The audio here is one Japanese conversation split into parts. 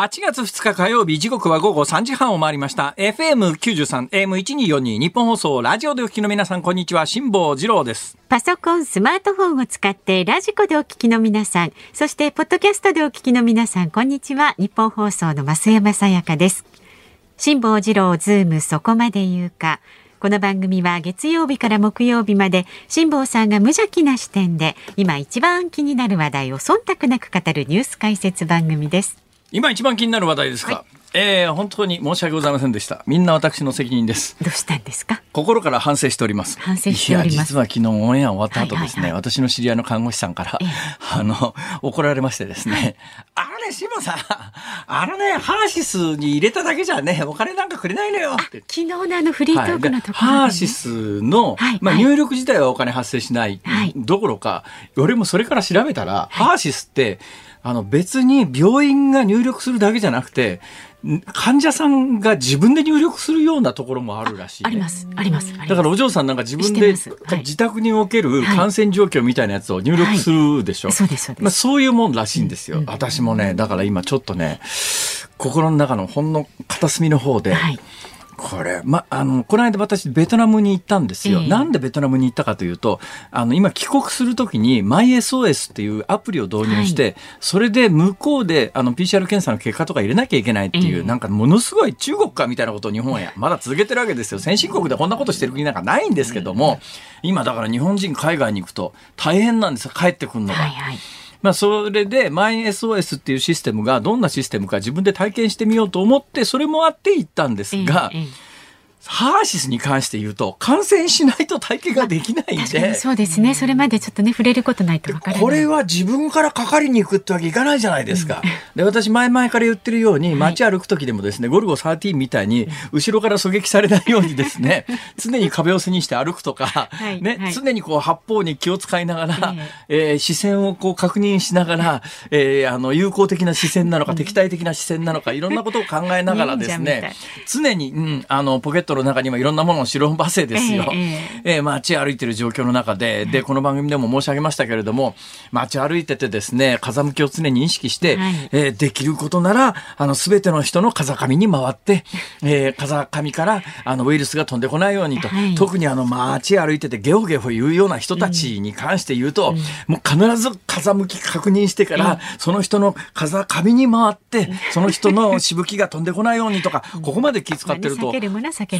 8月2日火曜日、時刻は午後3時半を回りました。FM93、AM1242、日本放送、ラジオでお聞きの皆さん、こんにちは。辛坊治郎です。パソコン、スマートフォンを使ってラジコでお聞きの皆さん、そしてポッドキャストでお聞きの皆さん、こんにちは。日本放送の増山さやかです。辛坊治郎ズームそこまで言うか。この番組は月曜日から木曜日まで辛坊さんが無邪気な視点で今一番気になる話題を忖度なく語るニュース解説番組です。今一番気になる話題ですか、えー、本当に申し訳ございませんでした。みんな私の責任です。どうしたんですか？心から反省しております。反省しております。いや、実は昨日オンエア終わった後ですね、はいはいはい私の知り合いの看護師さんから、ええ。あの、怒られましてですね、あれ、志麻さん、あのね、ハーシスに入れただけじゃね、お金なんかくれないのよ。って。昨日のあのフリートークのところでね、ハーシスの、まあ、はい。はい入力自体はお金発生しない、はい。どころか、俺もそれから調べたら、ハーシスって、あの別に病院が入力するだけじゃなくて、ん患者さんが自分で入力するようなところもあるらしい、あります、あります。ありますだからお嬢さんなんか自分ではい自宅におけるはい感染状況みたいなやつを入力するでしょ。そうです、そうです。まあ、そういうもんらしいんですよ。うん私もね、だから今ちょっとね、心の中のほんの片隅の方で、はい。これ、ま、あの、この間私ベトナムに行ったんですよ。ええなんでベトナムに行ったかというと、あの、今帰国するときに MySOS っていうアプリを導入して、それで向こうであの PCR 検査の結果とか入れなきゃいけないっていう、ええなんかものすごい中国かみたいなことを日本や、まだ続けてるわけですよ。先進国でこんなことしてる国なんかないんですけども、今だから日本人海外に行くと大変なんですよ。帰ってくるのが。はい、はい。まあ、それでマイ SOS っていうシステムがどんなシステムか自分で体験してみようと思ってそれもあって行ったんですが、えええハーシスに関して言うと感染しないと体験ができないん確かにで。そうですね。それまでちょっとね、触れることないとわからない。これは自分からかかりに行くってわけいかないじゃないですか。で、私前々から言ってるように、街歩く時でもですね、ゴルゴ13みたいに、後ろから狙撃されないようにですね、常に壁を背にして歩くとか、はいね、はい常にこう八方に気を使いながら、ええー視線をこう確認しながら、えーあの、友好的な視線なのか、敵対的な視線なのか、いろんなことを考えながらですねい、常に、うん、あの、ポケットの中にはいろんなものを白バセですよ。ええ街歩いてる状況の中で、で、この番組でも申し上げましたけれども、街歩いててですね、風向きを常に意識して、はいえーできることなら、あの、すべての人の風上に回って、えー風上から、あの、ウイルスが飛んでこないようにと、はい特にあの、街歩いててゲホゲホ言うような人たちに関して言うと、もう必ず風向き確認してから、その人の風上に回って、その人のしぶきが飛んでこないようにとか、ここまで気遣ってると、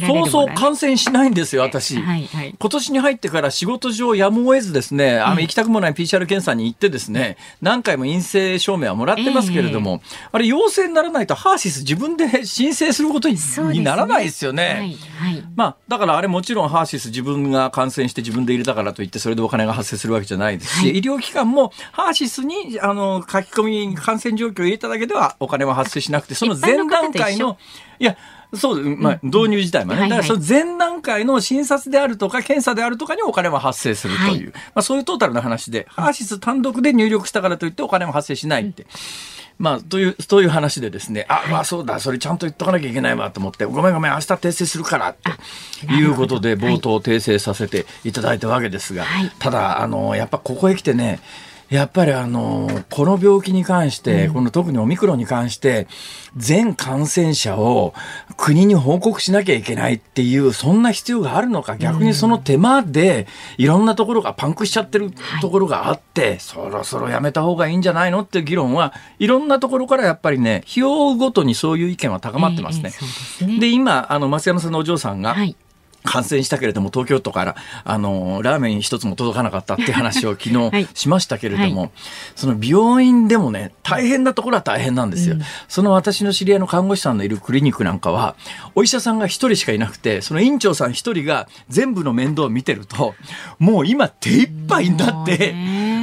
ねそうそう感染しないんですよ、私。はいはい今年に入ってから仕事上やむを得ずですね、あの、ええ行きたくもない PCR 検査に行ってですね、何回も陰性証明はもらってますけれども、あれ陽性にならないとハーシス自分で申請することに,、ねならないですよね。はい。はい。まあ、だからあれもちろんハーシス自分が感染して自分で入れたからといってそれでお金が発生するわけじゃないですし、はい医療機関もハーシスにあの書き込み感染状況を入れただけではお金は発生しなくてその前段階のいやそう、まあ、導入自体もね、はいはい。だからその前段階の診察であるとか検査であるとかにお金は発生するという、はい。まあ、そういうトータルな話で、ハーシス単独で入力したからといってお金は発生しないって。まあ、という、という話でですね、あ、まあそうだ、それちゃんと言っとかなきゃいけないわと思って、ごめんごめん、明日訂正するからって。いうことで、冒頭訂正させていただいたわけですが、はい。ただ、あの、やっぱここへ来てね、やっぱりあの、この病気に関して、この特にオミクロンに関して、全感染者を国に報告しなきゃいけないっていう、そんな必要があるのか、逆にその手間で、いろんなところがパンクしちゃってるところがあって、そろそろやめた方がいいんじゃないのっていう議論は、いろんなところからやっぱりね、日を追うごとにそういう意見は高まってますね。で、今、あの、松山さんのお嬢さんが、はい。感染したけれども東京都からあのラーメン一つも届かなかったっていう話を昨 はい。日しましたけれども、はその病院でもね大変なところは大変なんですよ、その私の知り合いの看護師さんのいるクリニックなんかはお医者さんが一人しかいなくてその院長さん一人が全部の面倒を見てるともう今手一杯になって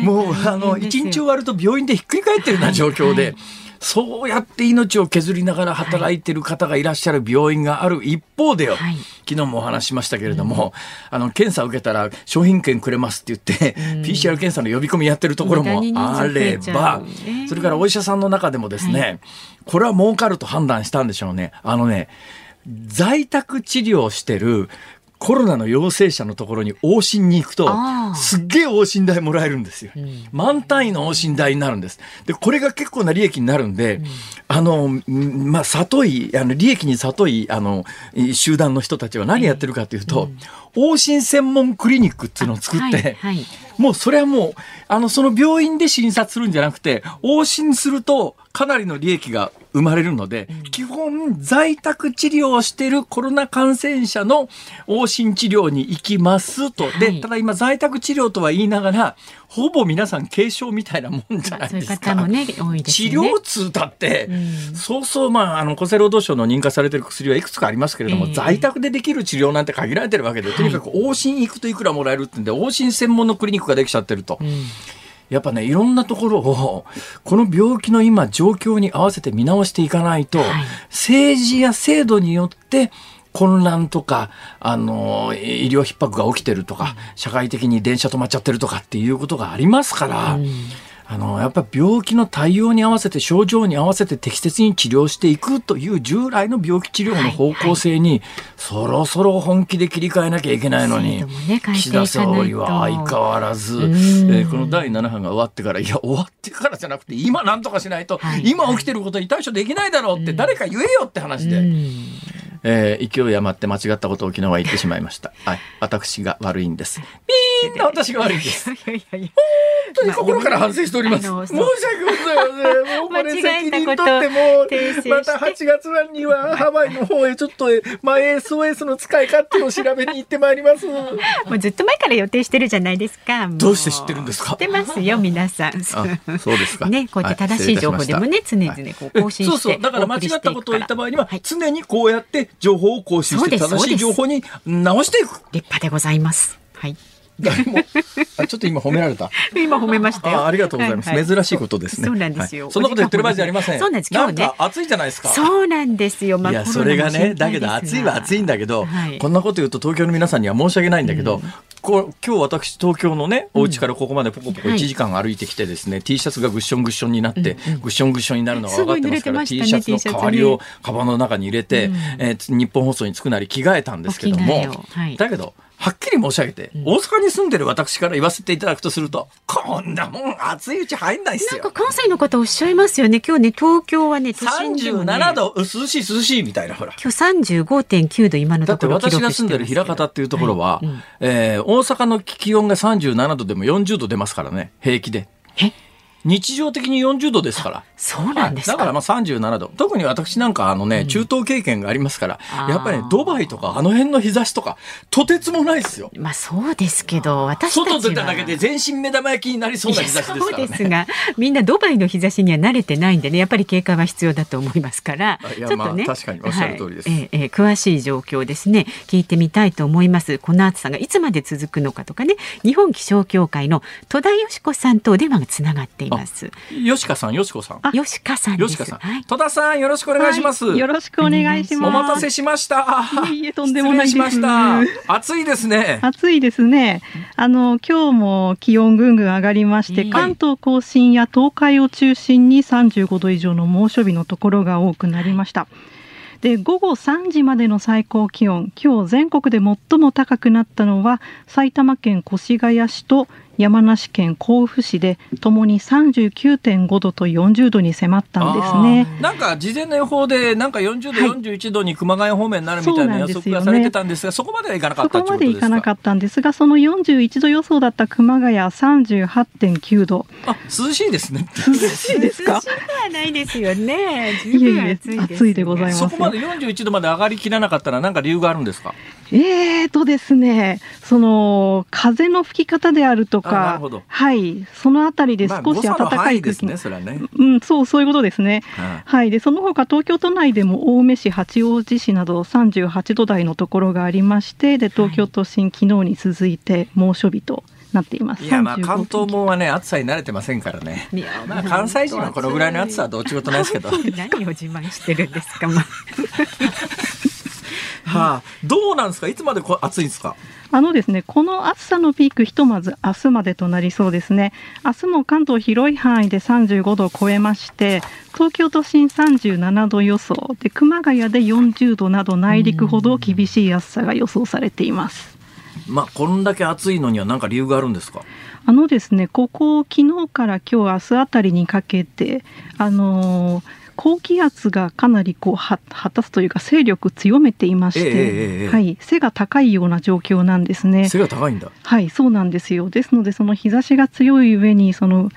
もうあの大変ですよ。一日終わると病院でひっくり返ってるような状況で。はいそうやって命を削りながら働いてる方がいらっしゃる病院がある一方でよ、はい。昨日もお話ししましたけれども、あの検査を受けたら商品券くれますって言って、PCR 検査の呼び込みやってるところもあればそれからお医者さんの中でもですね、これは儲かると判断したんでしょうね。あのね、在宅治療をしてるコロナの陽性者のところに往診に行くとすっげえ往診代もらえるんですよ。満単位の往診代になるんです。で、これが結構な利益になるんで、あの、んまあ、里い、あの、利益に里い、あの、集団の人たちは何やってるかというと、往診専門クリニックっていうのを作って、はいはい。もうそれはもう、あの、その病院で診察するんじゃなくて、往診するとかなりの利益が生まれるので、基本在宅治療をしているコロナ感染者の往診治療に行きますと。はい。で、ただ今在宅治療とは言いながら、ほぼ皆さん軽症みたいなもんじゃないそういうですか。方もね多いですね。療痛だって、うん。そうそう、まあ、あの、厚生労働省の認可されてる薬はいくつかありますけれども、ええ。在宅でできる治療なんて限られてるわけで、とにかく往診行くといくらもらえるってんで、往診専門のクリニックができちゃってると。うんやっぱね、いろんなところを、この病気の今、状況に合わせて見直していかないと、はい。政治や制度によって、混乱とか、あの、医療逼迫が起きてるとか、社会的に電車止まっちゃってるとかっていうことがありますから、あの、やっぱ病気の対応に合わせて、症状に合わせて適切に治療していくという従来の病気治療の方向性に、そろそろ本気で切り替えなきゃいけないのに、ね岸田総理は相変わらず、えんーこの第7波が終わってから、いや、終わってからじゃなくて、今なんとかしないと、はい今起きてることに対処できないだろうって、誰か言えよって話で、うんえー勢い余って間違ったことを昨日は言ってしまいました。はい。私が悪いんです。みんな私が悪いんです。いやいやいや本当に心から反省しております。あの申し訳ございません。もうこれ間違責任えたこと取っても訂正してまた8月にはハワイの方へちょっと、まあ、SOS の使い勝手を調べに行ってまいります。もうずっと前から予定してるじゃないですか。もどうして知ってるんですか？知ってますよ、皆さん。あ、そうですか。ね、こうやって正しい情報でもね、常々こう更新して。そうそう。だから間違ったことを言った場合には、はい常にこうやって情報を更新して、正しい情報に直していく。立派でございます。はい。誰も、あちょっと今褒められた。今褒めましたよ。あありがとうございます、はは珍しいことですね。そうなんですよ。はいそんなこと言ってる場合じゃありません。そうなんです。今日ね暑いじゃないですか。そうなんですよ。まあいや、それがね、だけど暑いは暑いんだけど、はいこんなこと言うと東京の皆さんには申し訳ないんだけど、こう今日私東京のね、お家からここまでポコポコはい1時間歩いてきてですね、T シャツがぐっしょんぐっしょんになって、ぐっしょんぐっしょんになるのが分かってますから、すごい T シャツの代わりをカバンの中に入れて、えー日本放送に着くなり着替えたんですけどもを、はいだけど、はっきり申し上げて、大阪に住んでる私から言わせていただくとすると、こんなもん暑いうち入んないっすよ。なんか関西の方おっしゃいますよね。今日ね、東京はね、都心でもね37度、涼しい涼しいみたいな、ほら。今日35.9度今のだってところ記録私が住んでる枚方っていうところは、はいうんえー大阪の気温が37度でも40度出ますからね、平気で。え？日常的に40度ですから。そうなんですか。はいだからまあ37度。特に私なんかあのね、中東経験がありますから、やっぱりね、ドバイとかあの辺の日差しとか、とてつもないですよ。まあそうですけど、私外出ただけで全身目玉焼きになりそうな日差しですからね。そうですが、みんなドバイの日差しには慣れてないんでね、やっぱり警戒は必要だと思いますから、あいやちょっとね、まあ確かにおっしゃる通りですはいえーえー詳しい状況ですね、聞いてみたいと思います。この暑さがいつまで続くのかとかね、日本気象協会の戸田よし子さんとお電話がつながっています。よしかさん、よしこさん。よしかさん。よしかさんはい。戸田さん、よろしくお願いします。はいよろしくお願いします。お待たせしました。いえとんでもない。暑いですね。暑いですね。あの今日も気温ぐんぐん上がりまして、はい関東甲信や東海を中心に35度以上の猛暑日のところが多くなりました。で午後3時までの最高気温、今日全国で最も高くなったのは埼玉県越谷市と山梨県甲府市でともに39.5度と40度に迫ったんですね。なんか事前の予報でなんか40度、41度に熊谷方面になるみたいな予測がされてたんですが、そこまではいかなかそったこまでいか？なかっったんですが、その41度予想だった熊谷38.9度。た。あ、涼しいですね。涼しいですか？涼しくはないですよね。十いえいえ分暑いです。暑いでございますそこまで41度まで上がりきらなかったらなんか理由があるんですか？えーとですね、その風の吹き方であるとか、はい、そのあたりで少し暖かい空気、まあ、ね、そね、うん、そうそういうことですね。ははい、でその他東京都内でも青梅市、八王子市など38度台のところがありまして、で東京都心、昨日に続いて猛暑日となっています。いやまあ関東もはね暑さに慣れてませんからね。いやまあ関西人はこのぐらいの暑さはどっちことないですけど。何を自慢してるんですか。まあはあ、どうなんですか？いつまでこ暑いんですか？あのですね、この暑さのピーク、ひとまず明日までとなりそうですね。明日も関東広い範囲で35度を超えまして、東京都心37度予想。で、熊谷で40度など内陸ほど厳しい暑さが予想されています。まあ、こんだけ暑いのには何か理由があるんですか？あのですね、ここ昨日から今日明日あたりにかけて、あのー高気圧がかなりこうは果たすというか勢力強めていまして、えー、はい、背が高いような状況なんですね。背が高いんだ。はい、そうなんですよ。ですのでその日差しが強い上にその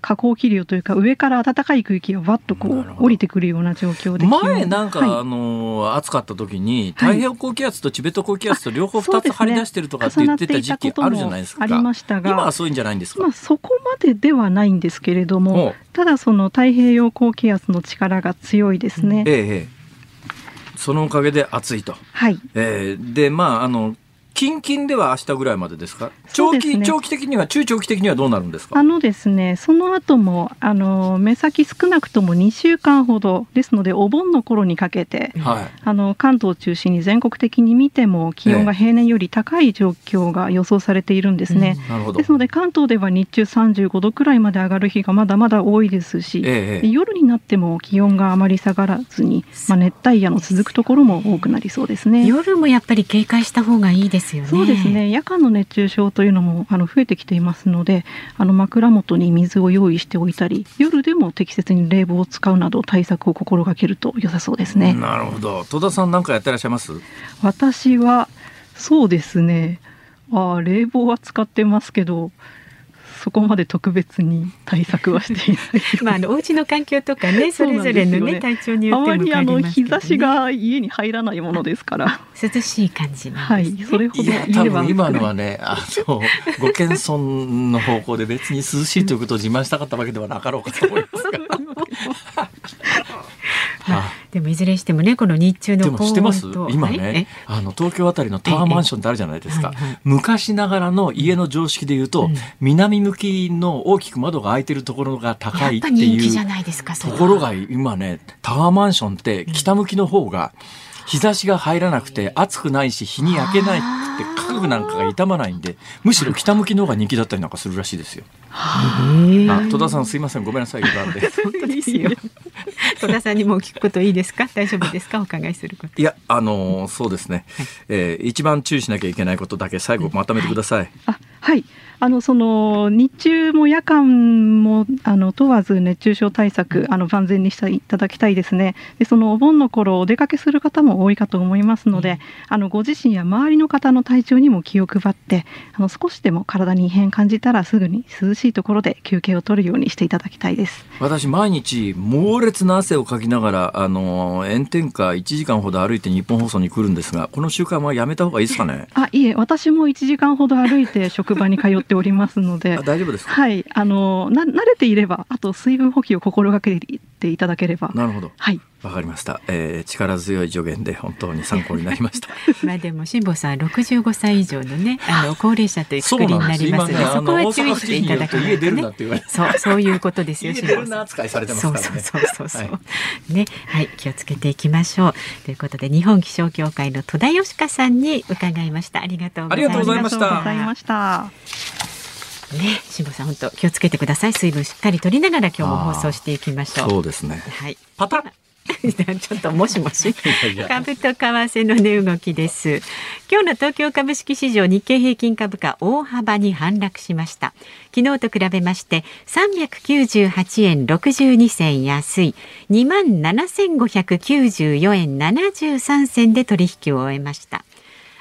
下降気流というか上から暖かい空気がわっとこう降りてくるような状況で前なんか、はい、あの暑かった時に太平洋高気圧とチベット高気圧と両方2つ張り出してるとかって言ってた時期あるじゃないですか。ありましたが。今はそういうんじゃないんですか、まあ、そこまでではないんですけれどもただその太平洋高気圧の力が強いですね。ええそのおかげで暑いと。はい。えー、で、まあ、あの、近々では明日ぐらいまでですか？長期、ね、長期的には中長期的にはどうなるんですか？あのですねその後もあの目先少なくとも2週間ほどですのでお盆の頃にかけて、はい、あの関東を中心に全国的に見ても気温が平年より高い状況が予想されているんですね、えうん、ですので関東では日中35度くらいまで上がる日がまだまだ多いですし、え、夜になっても気温があまり下がらずに、まあ、熱帯夜の続くところも多くなりそうですね。夜もやっぱり警戒した方がいいですよね。そうですね。夜間の熱中症というのもあの増えてきていますのであの枕元に水を用意しておいたり夜でも適切に冷房を使うなど対策を心がけると良さそうですね。なるほど。戸田さん何かやってらっしゃいます？私はそうですね。あ冷房は使ってますけどそこまで特別に対策はしていない まああのお家の環境とかね それぞれのね、ね、体調によっても、ね、あまりあの日差しが家に入らないものですから。涼しい感じ、ね、はいそれほど多分今のはねあのご謙遜の方向で別に涼しいということを自慢したかったわけではなかろうかと思いますが でもいずれにしてもねこの日中のでもしてます？今ね、あの東京あたりのタワーマンションってあるじゃないですか、昔ながらの家の常識でいうと、うん、南向きの大きく窓が開いてるところが高いっていうところが今ねタワーマンションって北向きの方が日差しが入らなくて暑くないし日に焼けないって家具なんかが傷まないんでむしろ北向きの方が人気だったりなんかするらしいですよ。あ戸田さんすいません。ごめんなさい。言わんで。本当ですよ。戸田さんにも聞くこといいですか？大丈夫ですか？お伺いすること。いやあのそうですね、はい、えー、一番注意しなきゃいけないことだけ最後まとめてください、はい、あはいあのその日中も夜間もあの問わず熱中症対策あの万全にしていただきたいですね。でそのお盆の頃お出かけする方も多いかと思いますので、うん、あのご自身や周りの方の体調にも気を配ってあの少しでも体に異変感じたらすぐに涼しいところで休憩を取るようにしていただきたいです。私毎日猛烈な汗をかきながらあの炎天下1時間ほど歩いて日本放送に来るんですがこの習慣はやめた方がいいですかね？あいえ私も1時間ほど歩いて職場に通っておりますので大丈夫ですはい。あのな慣れていればあと水分補給を心がけていただければ。なるほど。はいわかりました、えー、力強い助言で本当に参考になりました。まあでも辛坊さん65歳以上のねあの高齢者というくくりになりますのでそ,、こは注意していただかないとね。そうそういうことですよ辛坊さん。扱いされてますからね。そうそうそうそう、はい、ねはい気をつけていきましょう。ということで日本気象協会の戸田義香さんに伺いました。ありがとうございました。ね、辛坊さん本当気をつけてください。水分しっかり取りながら今日も放送していきましょう。そうですね。はい。パタ ちょっともしもし。株と為替の値動きです。今日の東京株式市場日経平均株価大幅に反落しました。昨日と比べまして398円62銭安い。2万7594円73銭で取引を終えました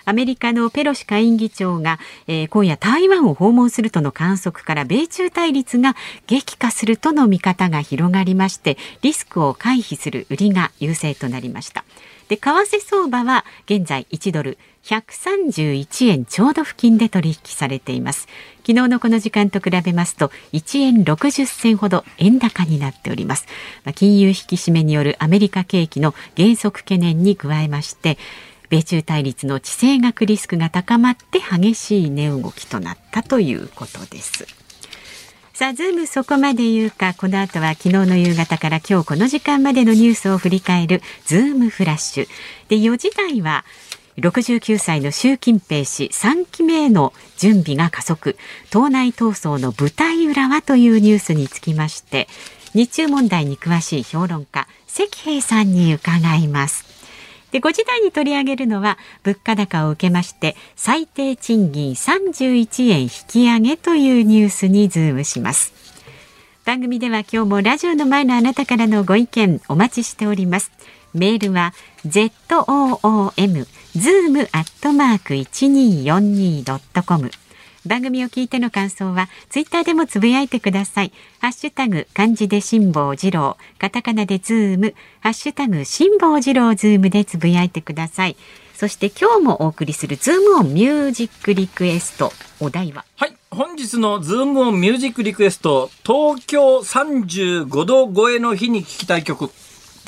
アメリカのペロシ下院議長が、えー、今夜台湾を訪問するとの観測から米中対立が激化するとの見方が広がりましてリスクを回避する売りが優勢となりました。で為替相場は現在1ドル131円ちょうど付近で取引されています。昨日のこの時間と比べますと1円60銭ほど円高になっております。金融引き締めによるアメリカ景気の減速懸念に加えまして米中対立の地政学リスクが高まって激しい値動きとなったということです。さあ、ズームそこまで言うか、この後は昨日の夕方から今日この時間までのニュースを振り返るズームフラッシュ。で、4時台は69歳の習近平氏3期目への準備が加速。党内闘争の舞台裏はというニュースにつきまして日中問題に詳しい評論家関平さんに伺います。で5時台に取り上げるのは物価高を受けまして最低賃金31円引き上げというニュースにズームします。番組では今日もラジオの前のあなたからのご意見お待ちしております。メールは zoom zoom アットマーク一二四二ドットコム。番組を聞いての感想はツイッターでもつぶやいてください。ハッシュタグ漢字で辛坊治郎、カタカナでズーム、ハッシュタグ辛坊治郎ズームでつぶやいてください。そして今日もお送りするズームオンミュージックリクエスト。お題は？はい。本日のズームオンミュージックリクエスト東京35度超えの日に聴きたい曲。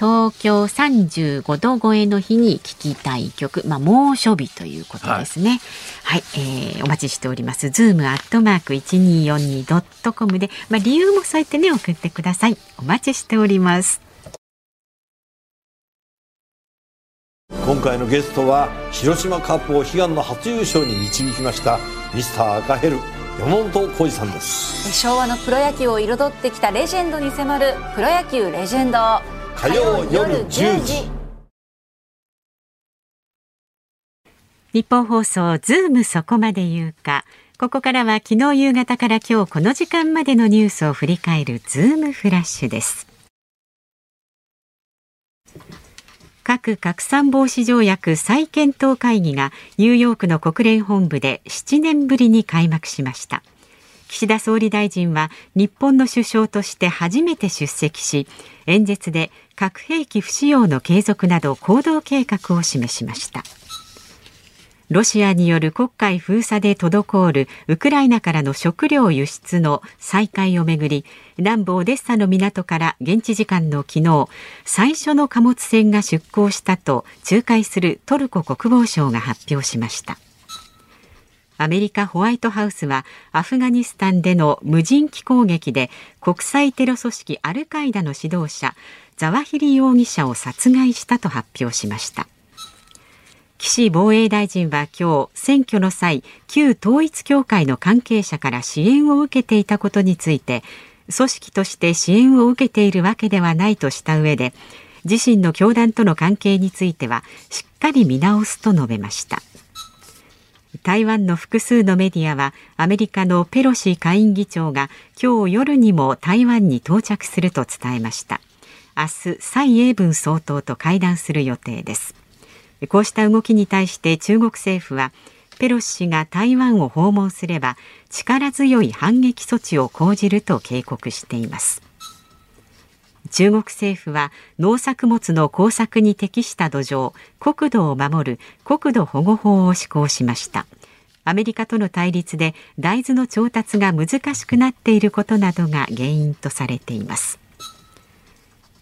東京35度超えの日に聴きたい曲、まあ、猛暑日ということですね。はい、はい、えー、お待ちしております。ズームアットマーク 1242.com で、まあ、理由も添えてね、送ってください。お待ちしております。今回のゲストは広島カップを悲願の初優勝に導きましたミスター赤ヘル山本浩二さんです昭和のプロ野球を彩ってきたレジェンドに迫るプロ野球レジェンド火曜夜10時。ニッポン放送ズームそこまで言うか。ここからは昨日夕方から今日この時間までのニュースを振り返るズームフラッシュです。核拡散防止条約再検討会議がニューヨークの国連本部で7年ぶりに開幕しました。岸田総理大臣は日本の首相として初めて出席し演説で核兵器不使用の継続など行動計画を示しました。ロシアによる黒海封鎖で滞るウクライナからの食料輸出の再開をめぐり南部オデッサの港から現地時間の昨日最初の貨物船が出港したと仲介するトルコ国防省が発表しました。アメリカホワイトハウスはアフガニスタンでの無人機攻撃で国際テロ組織アルカイダの指導者ザワヒリ容疑者を殺害したと発表しました。岸防衛大臣は今日選挙の際旧統一教会の関係者から支援を受けていたことについて組織として支援を受けているわけではないとした上で自身の教団との関係についてはしっかり見直すと述べました。台湾の複数のメディアはアメリカのペロシ下院議長が今日夜にも台湾に到着すると伝えました。明日蔡英文総統と会談する予定です。こうした動きに対して中国政府はペロシ氏が台湾を訪問すれば力強い反撃措置を講じると警告しています。中国政府は農作物の耕作に適した土壌国土を守る国土保護法を施行しました。アメリカとの対立で大豆の調達が難しくなっていることなどが原因とされています。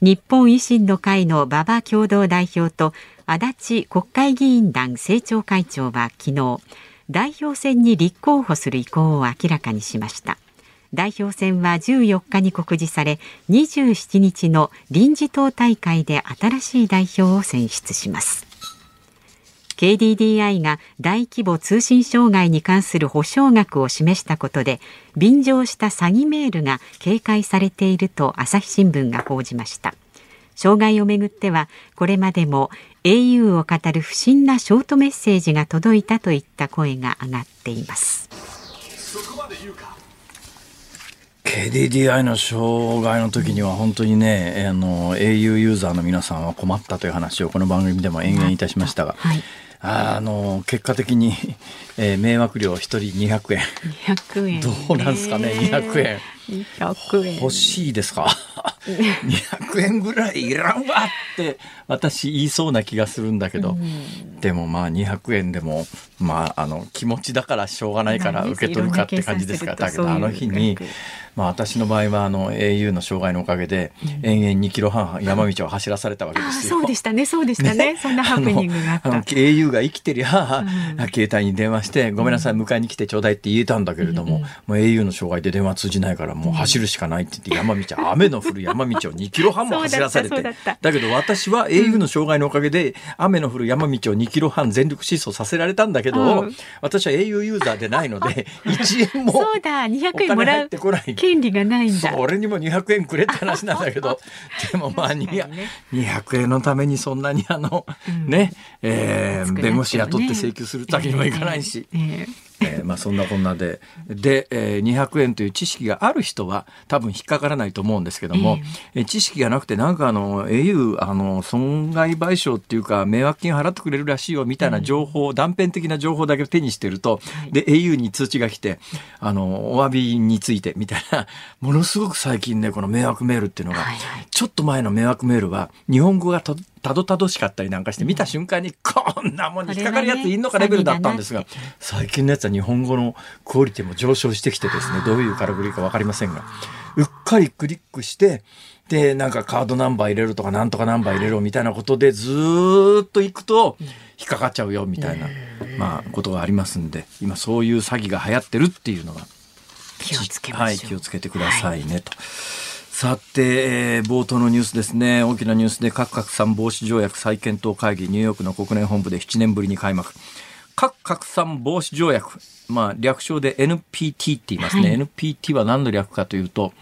日本維新の会の馬場共同代表と足立国会議員団政調会長は昨日代表選に立候補する意向を明らかにしました。代表選は14日に告示され27日の臨時党大会で新しい代表を選出します。KDDI が大規模通信障害に関する補償額を示したことで便乗した詐欺メールが警戒されていると朝日新聞が報じました。障害をめぐってはこれまでも au を語る不審なショートメッセージが届いたといった声が上がっています。KDDI の障害の時には本当にねあの au ユーザーの皆さんは困ったという話をこの番組でも延々いたしましたが、はい、あの結果的に、えー、迷惑料1人200円。200円、どうなんですかね200円。200円。欲しいですか？200円ぐらいいらんわって私言いそうな気がするんだけど、でもまあ200円でもまああの気持ちだからしょうがないから受け取るかって感じですか。らだけどあの日にまあ私の場合はあの au の障害のおかげで延々2キロ半山道を走らされたわけですよ。そうでしたね。そうでした ね。そんなハプニングがあった。au が生きてりゃ、携帯に電話してごめんなさい迎えに来てちょうだいって言えたんだけれども、もう au の障害で電話通じないからもう走るしかないって言って山道雨の降る山道を 2キロ半も走らされて。だけど私は au の障害のおかげで雨の降る山道を2キロ半全力疾走させられたんだけど、うん。私は au ユーザーでないので 1円もそうだ200お金入円もらうってこない。権利がないんだ。俺にも200円くれって話なんだけど でもまあね。200円のためにそんなにあの、うん。ね、えー弁護士雇って請求するわけにもいかないし、えええーまあそんなこんなで。で、えー200円という知識がある人は多分引っかからないと思うんですけども、えー知識がなくてなんかあの au あの損害賠償っていうか迷惑金払ってくれるらしいよみたいな情報、断片的な情報だけ手にしてると、はい。で au に通知が来てあのお詫びについてみたいなものすごく最近ねこの迷惑メールっていうのが、はいはい。ちょっと前の迷惑メールは日本語がたたどたどしかったりなんかして見た瞬間にこんなもんに引っかかるやついんのかレベルだったんですが、最近のやつは日本語のクオリティも上昇してきてですねどういうからくりか分かりませんがうっかりクリックしてでなんかカードナンバー入れるとかなんとかナンバー入れろみたいなことでずーっと行くと引っかかっちゃうよみたいな、まあ、ことがありますんで今そういう詐欺が流行ってるっていうのが気をつけまはい、しょう。気をつけてくださいねと。さて、えー冒頭のニュースですね。大きなニュースで核拡散防止条約再検討会議、ニューヨークの国連本部で7年ぶりに開幕。核拡散防止条約、まあ、略称で NPT って言いますね。はい NPT は何の略かというと、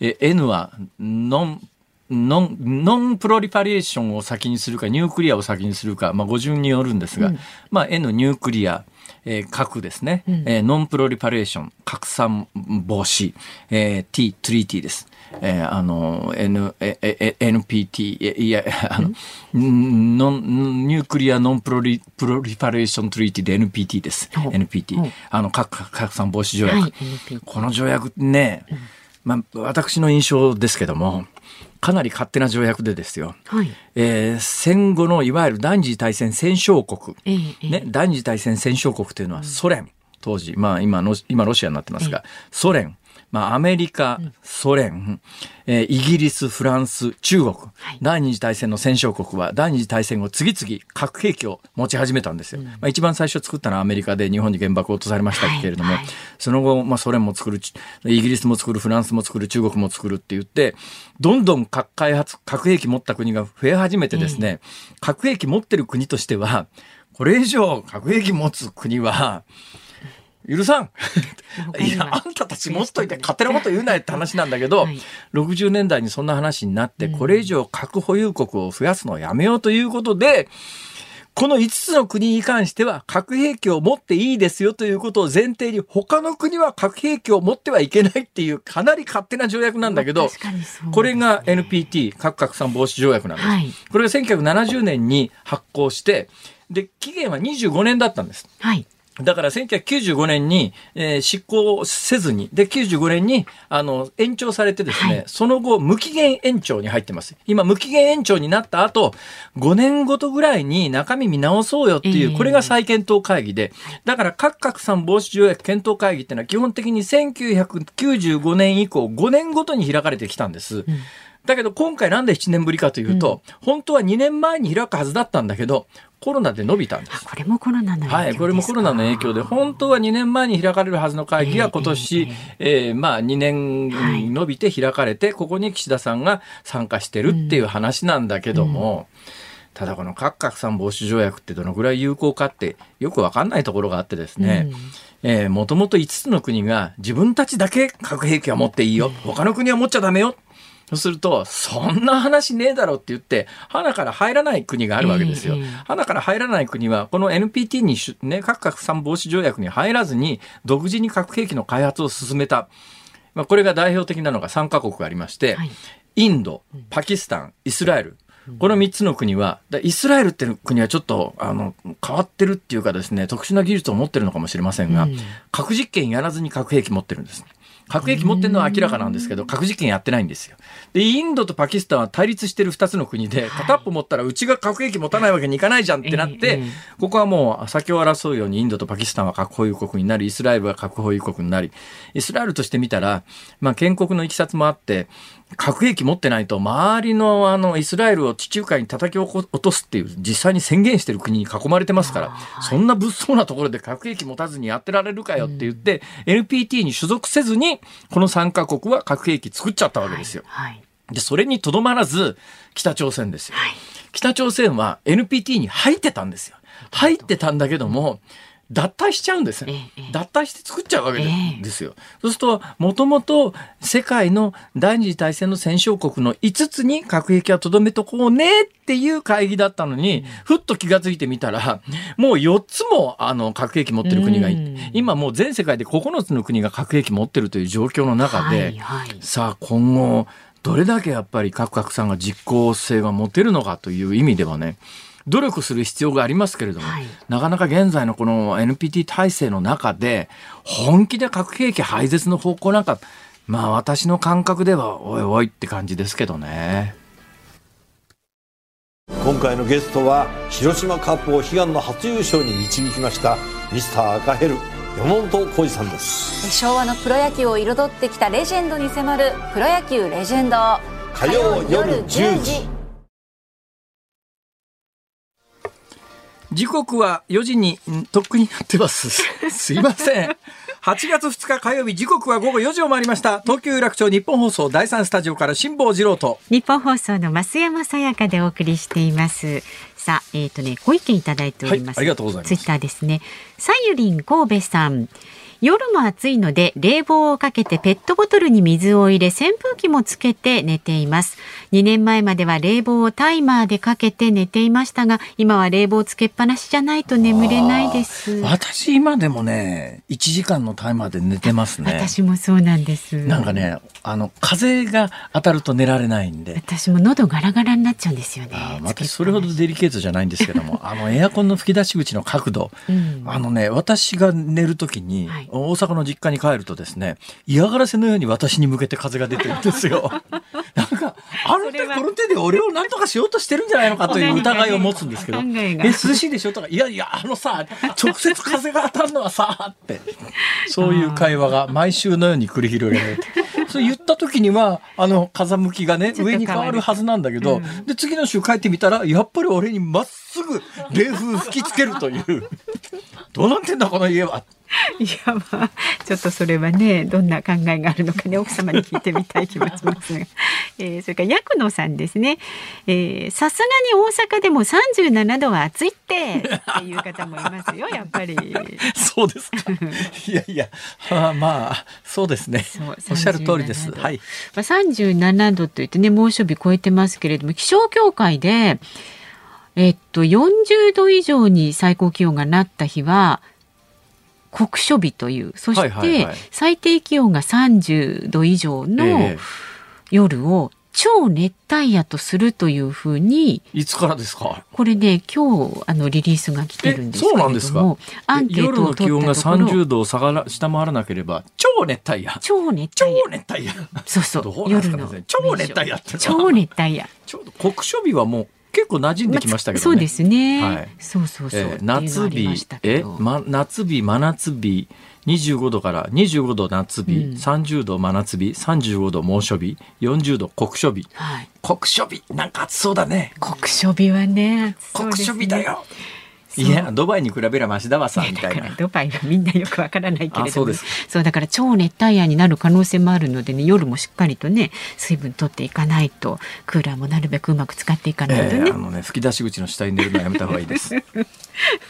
え N はノンノンノンプロリパレーションを先にするかニュークリアを先にするか、まあ、語順によるんですが、まあ、N Nuclear、えー核ですね、えー Non-Proliferation 拡散防止、えー T Treaty です。えーあの N えええ NPT えいやあの Non Nuclear Non Proli Proliferation Treaty で NPT です。NPT あの核拡散防止条約、はいこの条約ね、まあ、私の印象ですけども、かなり勝手な条約でですよ。はい。えー戦後のいわゆる第二次大戦戦勝国、ええええ。ね、第二次大戦戦勝国というのはソ連、当時、まあ今の、今ロシアになってますが、ソ連、まあアメリカ、ソ連、えーイギリス、フランス、中国、第二次大戦の戦勝国は第二次大戦後次々核兵器を持ち始めたんですよ。まあ一番最初作ったのはアメリカで日本に原爆を落とされましたけれども、その後、まあ、ソ連も作る、イギリスも作る、フランスも作る、中国も作るって言って、どんどん核開発、核兵器持った国が増え始めてですね、核兵器持ってる国としては、これ以上核兵器持つ国は、許さん いや、あんたたち持っといて勝手なこと言うなよって話なんだけど、はい60年代にそんな話になって、これ以上核保有国を増やすのをやめようということで、この5つの国に関しては核兵器を持っていいですよということを前提に他の国は核兵器を持ってはいけないっていうかなり勝手な条約なんだけどねこれが NPT 核拡散防止条約なんです。はいこれが1970年に発行してで期限は25年だったんです。はい。だから1995年に、えー執行せずに、で、95年に、あの、延長されてですね、はいその後、無期限延長に入ってます。今、無期限延長になった後、5年ごとぐらいに中身見直そうよっていう、ええこれが再検討会議で、だから核拡散防止条約検討会議っていうのは基本的に1995年以降、5年ごとに開かれてきたんです。だけど今回なんで7年ぶりかというと、本当は2年前に開くはずだったんだけど、コロナで伸びたんです。これもコロナの影響はい、これもコロナの影響で、本当は2年前に開かれるはずの会議が今年、えーまあ2年はい伸びて開かれて、ここに岸田さんが参加してるっていう話なんだけども、ただこの核拡散防止条約ってどのぐらい有効かってよくわかんないところがあってですね、えーもともと5つの国が自分たちだけ核兵器は持っていいよ、他の国は持っちゃダメよ。そうすると、そんな話ねえだろって言って、花から入らない国があるわけですよ。ええええ花から入らない国は、この NPT にし、ね、核拡散防止条約に入らずに、独自に核兵器の開発を進めた。まあ、これが代表的なのが3カ国ありまして、はいインド、パキスタン、イスラエル。この3つの国は、だイスラエルっていう国はちょっと、あの、変わってるっていうかですね、特殊な技術を持ってるのかもしれませんが、うん核実験やらずに核兵器持ってるんです。核兵器持ってるのは明らかなんですけど、核実験やってないんですよ。で、インドとパキスタンは対立してる2つの国で、片っぽ持ったらうちが核兵器持たないわけにいかないじゃんってなって、ここはもう先を争うようにインドとパキスタンは核保有国になり、イスラエルは核保有国になり、イスラエルとしてみたら、まあ建国のいきさつもあって、核兵器持ってないと周りのあのイスラエルを地中海に叩き落とすっていう実際に宣言してる国に囲まれてますから、そんな物騒なところで核兵器持たずにやってられるかよって言って、NPT に所属せずにこの3カ国は核兵器作っちゃったわけですよ。はい。で、それにとどまらず北朝鮮ですよ。北朝鮮は NPT に入ってたんですよ。入ってたんだけども、脱退しちゃうんですよ。ええええ。脱退して作っちゃうわけですよ。そうすると、もともと世界の第二次大戦の戦勝国の5つに核兵器はとどめとこうねっていう会議だったのに、ふっと気がついてみたら、もう4つもあの核兵器持ってる国がいうん。て、今もう全世界で9つの国が核兵器持ってるという状況の中で、はいはい。さあ今後どれだけやっぱり核拡散が実効性が持てるのかという意味ではね努力する必要がありますけれども、はい。なかなか現在のこの NPT 体制の中で本気で核兵器廃絶の方向なんかまあ私の感覚ではおいおいって感じですけどね。今回のゲストは広島カップを悲願の初優勝に導きましたミスター赤ヘル山本浩二さんです。昭和のプロ野球を彩ってきたレジェンドに迫る「プロ野球レジェンド」火曜夜10時時刻は4時にんとっくになってます。すいません。8月2日火曜日時刻は午後4時を回りました。東京有楽町日本放送第3スタジオから辛坊治郎と。日本放送の増山さやかでお送りしています。さあ、えっ、とね、ご意見いただいております。はいありがとうございますツイッターですね。さゆりん神戸さん。夜も暑いので冷房をかけてペットボトルに水を入れ扇風機もつけて寝ています2年前までは冷房をタイマーでかけて寝ていましたが今は冷房つけっぱなしじゃないと眠れないです。私今でもね、1時間のタイマーで寝てますね。私もそうなんです。なんかね、あの、風が当たると寝られないんで。私も喉ガラガラになっちゃうんですよね。私それほどデリケートじゃないんですけどもあのエアコンの吹き出し口の角度、うん。あのね私が寝る時に、はい。大阪の実家に帰るとですね嫌がらせのように私に向けて風が出てるんですよ。なんかあの手この手で俺を何とかしようとしてるんじゃないのかという疑いを持つんですけど「考え涼しいでしょ?」とか「いやいやあのさ直接風が当たるのはさ」って。そういう会話が毎週のように繰り広げられて。そう言った時にはあの風向きがね上に変わるはずなんだけど、で次の週帰ってみたらやっぱり俺にまっすぐ冷風吹きつけるという。どうなってんだこの家は いやまあちょっとそれはねどんな考えがあるのかね奥様に聞いてみたい気もしますが、えー、それから薬野さんですね。えーさすがに大阪でも37度は暑いってっていう方もいますよやっぱり。そうですか。いやいやあまあそうですね。おっしゃる通りです。37度はい。まあ、37度といってね猛暑日超えてますけれども気象協会でえっと40度以上に最高気温がなった日は酷暑日という。そして、最低気温が30度以上のえ夜を超熱帯夜とするというふうにえいつからですか？これね今日あのリリースが来てるんですけれどもうなんですか？アンケー夜トを取の気温がったところ30度を下がら下回らなければ超熱帯夜。超熱超帯夜。熱帯夜。そうそう。どうなんです夜の。超熱帯夜って。超熱帯夜。ちょうど酷暑日はもう結構馴染んできましたけどね、そうですね。はいそうそうそう。えー夏日え、どま、夏日真夏日25度から25度夏日、うん30度真夏日35度猛暑日40度酷暑日はい。酷暑日なんか暑そうだね酷暑日はね。暑そう酷暑日だ。よ、いやドバイに比べればマシだわさねみたいな。ドバイはみんなよくわからないけれどそうです。そうだから超熱帯夜になる可能性もあるのでね夜もしっかりとね水分取っていかないとクーラーもなるべくうまく使っていかないとね。えーあ。のね吹き出し口の下に寝るのはやめた方がいいです。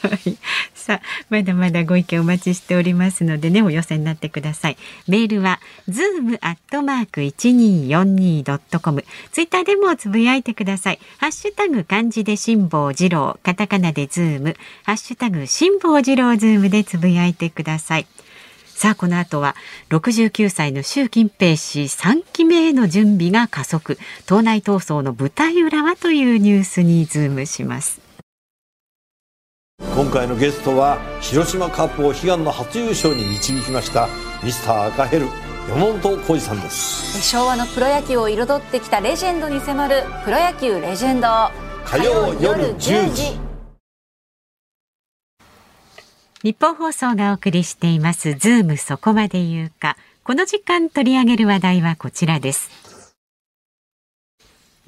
はい、さあまだまだご意見お待ちしておりますのでねお寄せになってください。メールは zoom アットマーク一二四二ドットコムツイッターでもつぶやいてください。ハッシュタグ漢字で辛坊治郎。カタカナでズームハッシュタグ辛坊治郎ズームでつぶやいてください。さあこの後は69歳の習近平氏3期目への準備が加速。党内闘争の舞台裏はというニュースにズームします。今回のゲストは広島カップを悲願の初優勝に導きましたミスター赤ヘル山本浩二さんです。昭和のプロ野球を彩ってきたレジェンドに迫る「プロ野球レジェンド」火曜夜10時ニッポン放送がお送りしています。ズームそこまで言うか。この時間取り上げる話題はこちらです。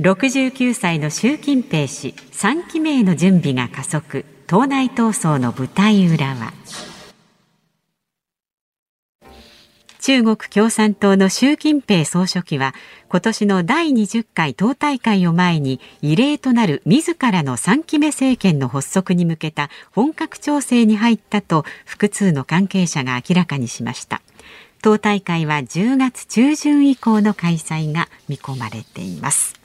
69歳の習近平氏3期目への準備が加速。党内闘争の舞台裏は。中国共産党の習近平総書記は今年の第20回党大会を前に異例となる自らの3期目政権の発足に向けた本格調整に入ったと複数の関係者が明らかにしました。党大会は10月中旬以降の開催が見込まれています。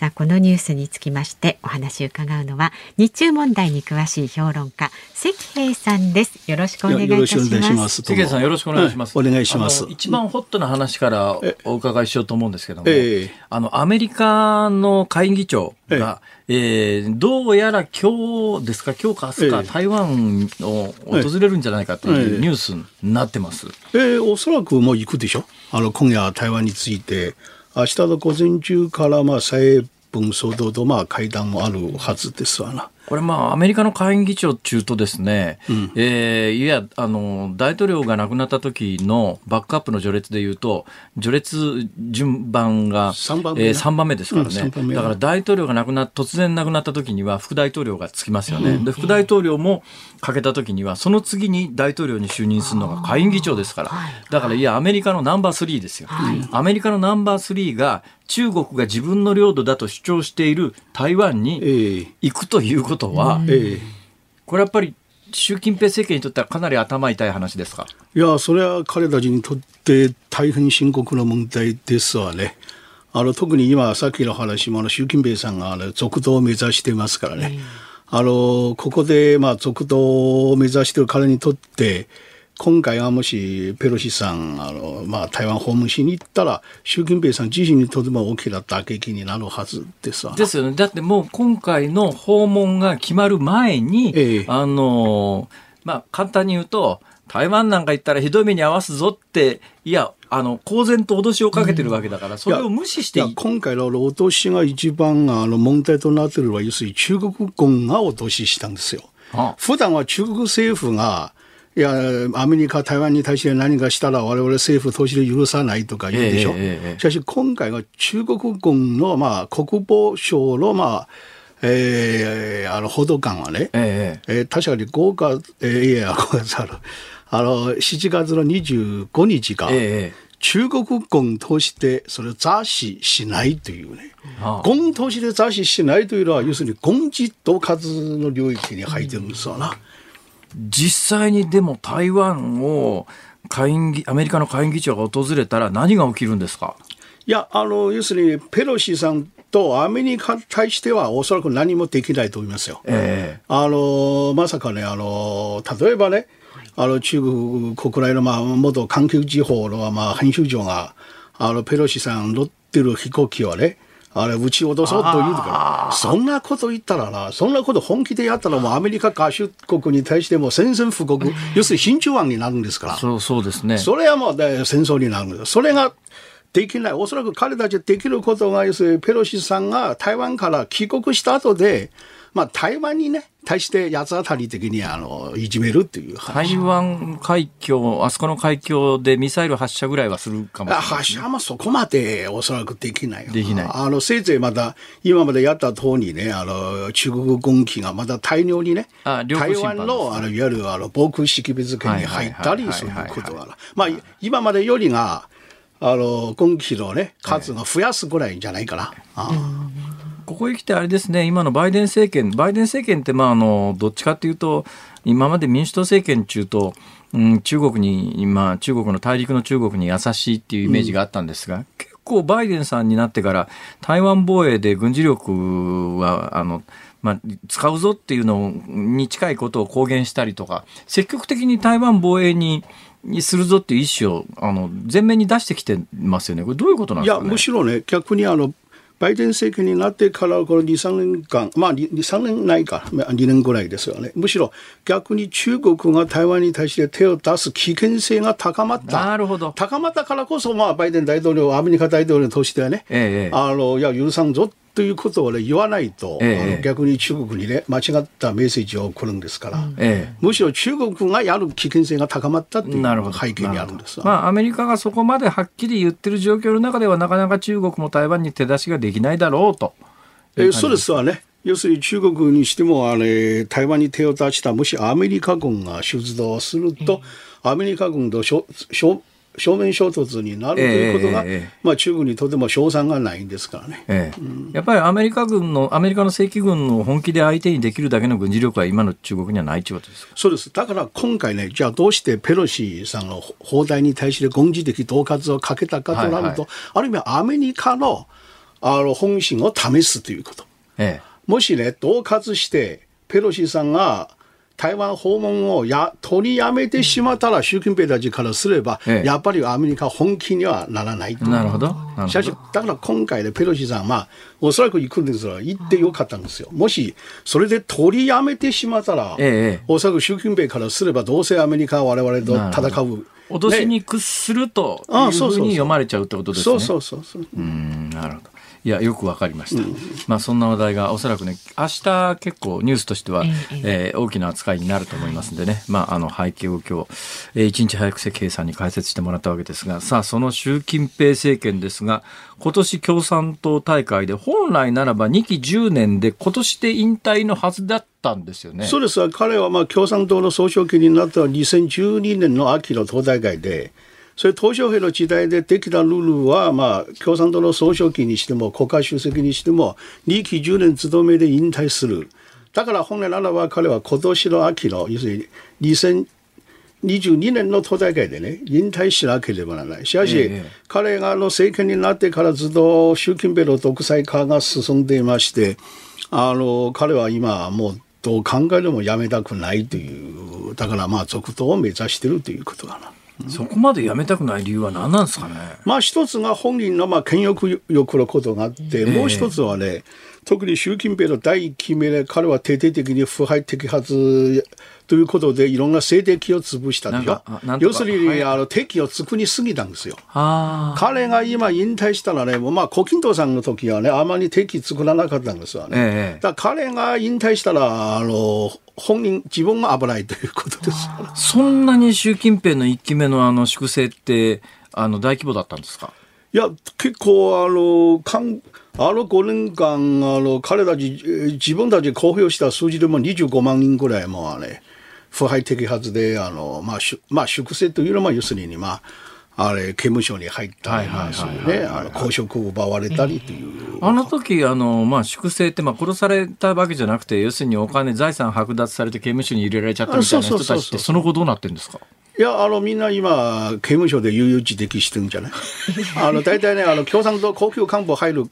さあこのニュースにつきましてお話を伺うのは日中問題に詳しい評論家関平さんです。よろしくお願いいたします。関平さんよろしくお願いします、はい、お願いします。一番ホットな話からお伺いしようと思うんですけども、えー、あのアメリカの下院議長が、えー、えー、どうやら今日ですか今日か明日か、えー、台湾を訪れるんじゃないかというニュースになってます。えー、えー、おそらくもう行くでしょ。あの今夜台湾について明日の午前中からまあ蔡文総統とまあ会談もあるはずですわな。これまあアメリカの下院議長中とですね、うん、えー、いやあの大統領が亡くなった時のバックアップの序列でいうと序列順番が3番目,、えー、3番目ですからね、うん、だから大統領が亡くな突然亡くなった時には副大統領がつきますよね、うん、で副大統領もかけた時にはその次に大統領に就任するのが下院議長ですから。だからいやアメリカのナンバー3ですよ、はい、アメリカのナンバー3が中国が自分の領土だと主張している台湾に行くということは、えー、これやっぱり習近平政権にとってはかなり頭痛い話ですか？いやそれは彼たちにとって大変深刻な問題ですわね。あの特に今さっきの話もあの習近平さんがあの続投を目指してますからね、あのここでまあ続投を目指している彼にとって今回はもしペロシさんあの、まあ、台湾訪問しに行ったら習近平さん自身にとても大きな打撃になるはずですですよね。だってもう今回の訪問が決まる前に、ええ、あのまあ、簡単に言うと台湾なんか行ったらひどい目に遭わすぞっていやあの公然と脅しをかけてるわけだから、それを無視して今回の脅しが一番あの問題となっているのは要するに中国軍が脅ししたんですよ。ああ。普段は中国政府がいや、アメリカ、台湾に対して何かしたら我々政府投資で許さないとか言うでしょ。えーえー、しかし今回は中国軍の、まあ、国防省の、まあ、えー、あの報道官はね、えー、えー、確かに5月、えー、いや、5月ある、あの、7月の25日が、えー中国軍としてそれを雑誌しないというね、軍として雑誌しないというのは、要するに軍事統括の領域に入ってるんですよな。うん実際にでも台湾を下院議アメリカの下院議長が訪れたら何が起きるんですか？いやあの要するにペロシさんとアメリカに対してはおそらく何もできないと思いますよ。えー、あのまさかねあの例えばねあの中国国内の、まあ、元環球時報の、まあ、編集長があのペロシさん乗ってる飛行機をねあれ、撃ち落とそうと言うから、そんなこと言ったらな、そんなこと本気でやったら、もうアメリカ合衆国に対しても宣戦布告、要するに真珠湾になるんですから。そうそうですね。それはもう、ね、戦争になるんです。それができない。おそらく彼たちできることが、要するにペロシさんが台湾から帰国した後で、まあ、台湾にね、対して八つ当たり的にあのいじめるっていう台湾海峡、あそこの海峡でミサイル発射ぐらいはするかもしれない、ね、発射はそこまでおそらくできない。できない。あの、せいぜいまだ、今までやった通りね、あの、中国軍機がまだ大量にね、あ台湾の、あの、いわゆるあの防空識別圏に入ったりすることが、まあ、今までよりが、あの、軍機のね、数が増やすぐらいじゃないかな。あここへ来てあれですね、今のバイデン政権、バイデン政権って、まあ、あの、どっちかというと、今まで民主党政権中と、うん、中国に、まあ、中国の大陸の中国に優しいっていうイメージがあったんですが、うん、結構バイデンさんになってから、台湾防衛で軍事力は、あの、まあ、使うぞっていうのに近いことを公言したりとか、積極的に台湾防衛に、にするぞっていう意思をあの前面に出してきてますよね、これ、どういうことなんですか、ね、いや、むしろね、逆にあのバイデン政権になってからこの2、3年間、まあ2、3年ないか、2年ぐらいですよね。むしろ逆に中国が台湾に対して手を出す危険性が高まった。なるほど。高まったからこそ、まあ、バイデン大統領、アメリカ大統領としてはね、ええ、あの、いや、許さんぞということを、ね、言わないと、ええ、逆に中国にね、間違ったメッセージを送るんですから、え、むしろ中国がやる危険性が高まったという背景にあるんです。まあ、アメリカがそこまではっきり言ってる状況の中では、なかなか中国も台湾に手出しができないだろうと。えそうですわね。要するに中国にしてもあれ台湾に手を出したもしアメリカ軍が出動すると、アメリカ軍と正面衝突になるということが、えー、まあ、中国にとても賞賛がないんですからね、えーうん、やっぱりアメリカ軍の、アメリカの正規軍の本気で相手にできるだけの軍事力は今の中国にはないということですそうです、だから今回ね、じゃあどうしてペロシさんの砲台に対して軍事的恫喝をかけたかとなると、はいはい、ある意味アメリカのあの本心を試すということ。えー、もしね、恫喝して、ペロシさんが台湾訪問をや取りやめてしまったら、習近平たちからすれば、ええ、やっぱりアメリカ本気にはならないなるほど。しかし、だから今回でペロシさん、まあ、おそらく行くんですが、行ってよかったんですよ。もし、それで取りやめてしまったら、ええ、おそらく習近平からすれば、どうせアメリカは我々と戦う。脅しに屈するというふうに読まれちゃうってことですね。そうそうそうそう。うん、なるほど。いやよくわかりました、うん、まあそんな話題がおそらくね明日結構ニュースとしては、えー、えー、大きな扱いになると思いますんでね、まああの背景を今日、えー、一日早く関平さんに解説してもらったわけですがさあその習近平政権ですが今年共産党大会で本来ならば2期10年で今年で引退のはずだったんですよね。そうです彼はまあ共産党の総書記になった2012年の秋の党大会でそれ、鄧小平の時代でできたルールは、まあ、共産党の総書記にしても、国家主席にしても、2期10年務めで引退する。だから本来ならば彼は今年の秋の、要するに2022年の党大会でね、引退しなければならない。しかし、ええ、彼があの政権になってからずっと習近平の独裁化が進んでいまして、あの、彼は今もうどう考えてもやめたくないという、だからまあ続投を目指しているということかな。そこまでやめたくない理由は何なんですかね？まあ一つが本人のまあ権力欲のことがあって、えー、もう一つはね、特に習近平の第一期目で彼は徹底的に腐敗摘発ということでいろんな政敵を潰したでしょ？要するに、はい、あの敵を作りすぎたんですよ。彼が今引退したらね、まあ、胡錦涛さんの時はね、あまり敵作らなかったんですよね。えー、だ彼が引退したら、あの、本人、自分が危ないということです。そんなに習近平の一期目のあの粛清って、あの、大規模だったんですか？いや、結構、あの、かんあの5年間、あの、彼たち、自分たち公表した数字でも25万人ぐらいもね、腐敗摘発で、あの、まあ、まあ、粛清というのは、要するに、まあ、あれ刑務所に入ったりね公職を奪われたりという。あの時あのまあ粛清ってまあ殺されたわけじゃなくて要するにお金財産剥奪されて刑務所に入れられちゃったみたいな人たちってその後どうなってるんですか？いやあのみんな今刑務所で悠々自適してるんじゃない？あの大体ねあの共産党高級幹部入る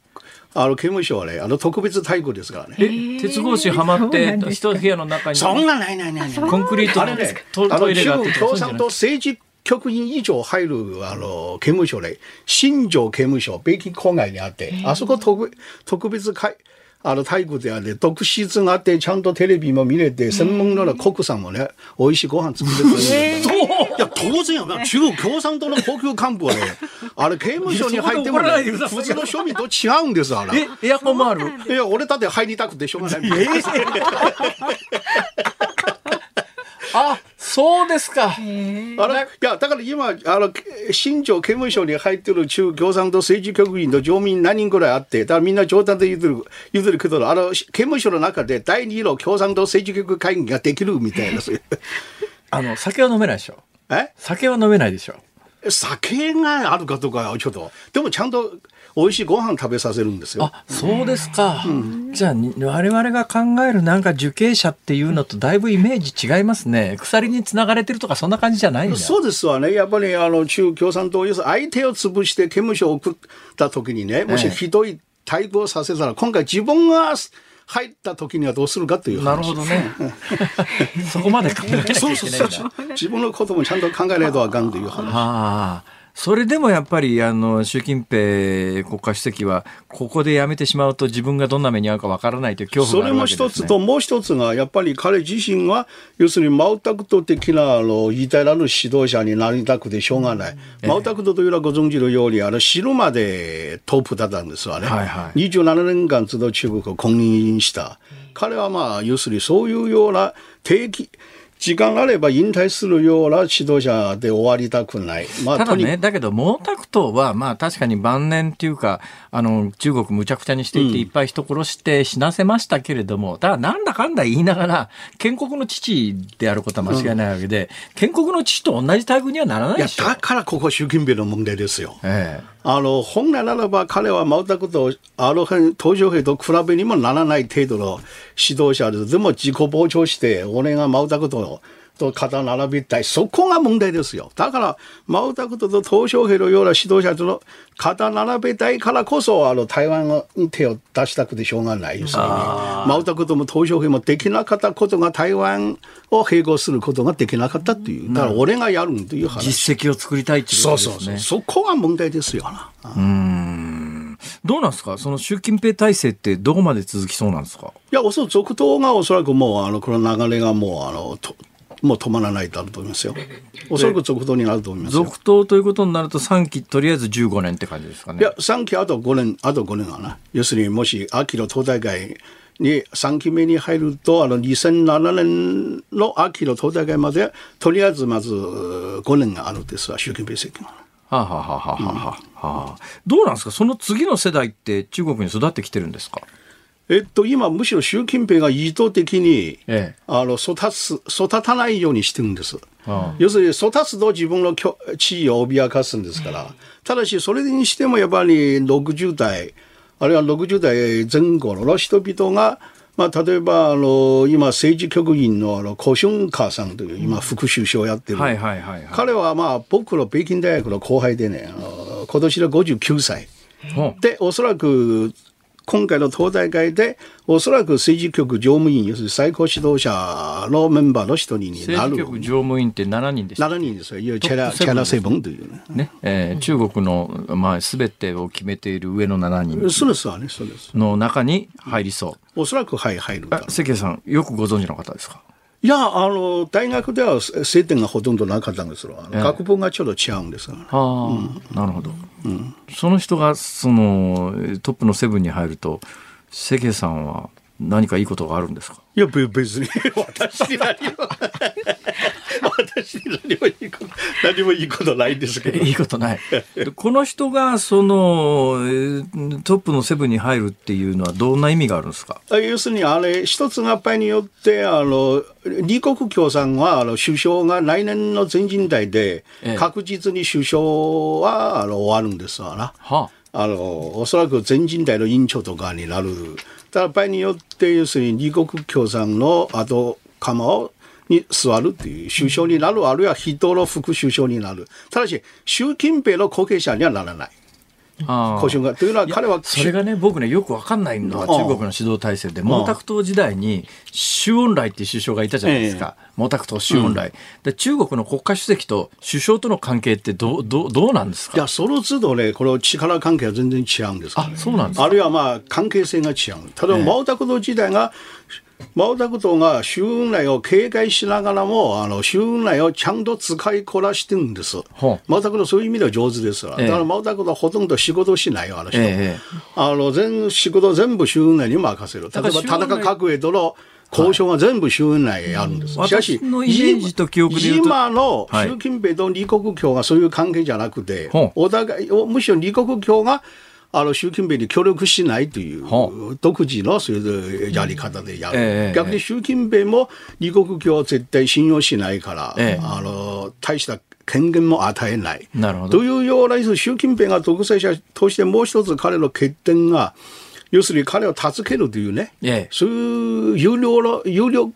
あの刑務所はね、あの特別待遇ですからね。え、鉄格子はまって、一部屋の中に。そんなないないないコンクリートのトイレがあって。共産党政治局員以上入るあの刑務所で、新庄刑務所、北京郊外にあって、あそこ特特別会、あの体育であれ、特室があって、ちゃんとテレビも見れて、専門のコックさんもね、美味しいご飯作ってくれる。いや、当然や中国共産党の高級幹部はね、あれ、刑務所に入ってもね、普通の庶民と違うんです、あれ。エアコンもある？いや、俺だって入りたくてしょうがない。あそうですか。あれいやだから今あの新庄刑務所に入ってる中共産党政治局員の上民何人ぐらいあってだからみんな冗談で言ってる言ってるけどあの刑務所の中で第二の共産党政治局会議ができるみたいなあの酒は飲めないでしょ。え？酒は飲めないでしょ。酒があるかとかちょっとでもちゃんと美味しいご飯食べさせるんですよ。あ、そうですか。うん、じゃあ、我々が考えるなんか受刑者っていうのとだいぶイメージ違いますね。鎖につながれてるとかそんな感じじゃないんだそうですわね。やっぱりあの中共産党、相手を潰して刑務所を送った時にね、もしひどい対抗させたら、今回自分が入った時にはどうするかというなるほどね。そこまで考えなきゃいけないんだ。そうそうそう。自分のこともちゃんと考えないとあかんという話。ああ。それでもやっぱりあの習近平国家主席はここでやめてしまうと自分がどんな目に遭うかわからないという恐怖があるわけです、ね、それも一つともう一つがやっぱり彼自身は要するにマウタクト的なあの偉大なる指導者になりたくてしょうがない、マウタクトというのはご存知のようにあの死ぬまでトップだったんですわね、はいはい、27年間ずっと中国を公認した。彼はまあ、要するにそういうような定期、時間があれば引退するような指導者で終わりたくない。まあ、ただね、だけど毛沢東は、まあ確かに晩年っていうか、あの、中国むちゃくちゃにしていて、いっぱい人殺して死なせましたけれども、ただなんだかんだ言いながら、建国の父であることは間違いないわけで、うん、建国の父と同じ待遇にはならないでしょ。いや、だからここ習近平の問題ですよ。ええあの、本来ならば彼は毛沢東、あの辺、東條平と比べにもならない程度の指導者で。でも自己膨張して、俺が毛沢東と肩並びたい。そこが問題ですよ。だから、毛沢東と鄧小平のような指導者との肩並べたいからこそ、あの、台湾に手を出したくてしょうがない。要するに、毛沢東も鄧小平もできなかったことが台湾を併合することができなかったっていう。だから俺がやるんという話。実績を作りたいっていうことですね。そうそうそう。そこが問題ですよな。うん。どうなんですかその習近平体制ってどこまで続きそうなんですかいや、おそらく続投がおそらくもう、あの、この流れがもう、あの、もう止まらないとあると思いますよ。おそらく続投になると思います続投ということになると3期とりあえず15年って感じですかね。いや、3期あと5年、あと5年はな。要するにもし秋の党大会に3期目に入ると、あの2007年の秋の党大会まで、とりあえずまず5年があるんですわ、習近平政権は。はあ、はあははははあ、どうなんですか？その次の世代って中国に育ってきてるんですか？えっと、今、むしろ習近平が意図的に、ええ、あの育つ育たないようにしてるんです。ああ要するに育つと自分の地位を脅かすんですから、ただし、それにしてもやっぱり60代、あるいは60代前後の人々が、まあ、例えば、あの、今、政治局員の、あの、コシュンカーさんという、今、副首相をやってる。彼は、まあ、僕の北京大学の後輩でね、あの今年で59歳。で、おそらく、今回の党大会で、おそらく政治局常務員、要するに最高指導者のメンバーの一人になる。政治局常務員って7人ですか ?7 人ですよ。いわゆるチェラ、チェラセブンというね。ね、えー、中国の、まあ、すべてを決めている上の7人。そうですわね、そうです。の中に入りそう。おそらく、はい、入る。関さん、よくご存知の方ですか？いや、あの、大学では接点がほとんどなかったんですよ。あの学部がちょっと違うんですが、ね。ああ、うん、なるほど。うん、その人が、その、トップのセブンに入ると、関根さんは何かいいことがあるんですか？いや別に 私に何も私に何もいいこと何もいいことないんですけど。いいことない。この人がそのトップのセブンに入るっていうのはどんな意味があるんですか？要するにあれ一つ合敗によってあの李克強さんはあの首相が来年の全人代で確実に首相はあの終わるんですわな。はあ。あの、おそらく全人代の委員長とかになる。ただ場合によって、要するに李克強さんの後釜をに座るっていう、首相になる、あるいは筆頭の副首相になる。ただし、習近平の後継者にはならない。故障がというのは彼はそれがね僕ねよく分かんないのは中国の指導体制で毛沢東時代に周恩来っていう首相がいたじゃないですか、毛沢東周恩来、で中国の国家主席と首相との関係ってどどどうなんですか？いやその都度ねこの力関係は全然違うんです。あそうなんですあるいはまあ関係性が違う。ただ毛沢東時代が、毛沢東が周恩来を警戒しながらも、あの、周恩来をちゃんと使いこなしてるんです。毛沢東そういう意味では上手ですわ。だから毛沢東はほとんど仕事しないよ、あの人。ええ、あの、全、仕事全部周恩来に任せる。例えば田中角栄との交渉が全部周恩来やるんです。はい、しかし、今の習近平と李克強がそういう関係じゃなくて、はい、お互い、むしろ李克強があの習近平に協力しないという独自のそういうやり方でやる、えー、逆に習近平も李克強を絶対信用しないから、えー、あの大した権限も与えない。なるほどというような、習近平が独裁者としてもう一つ彼の欠点が、要するに彼を助けるというね、ええ、そういう有料の、有料、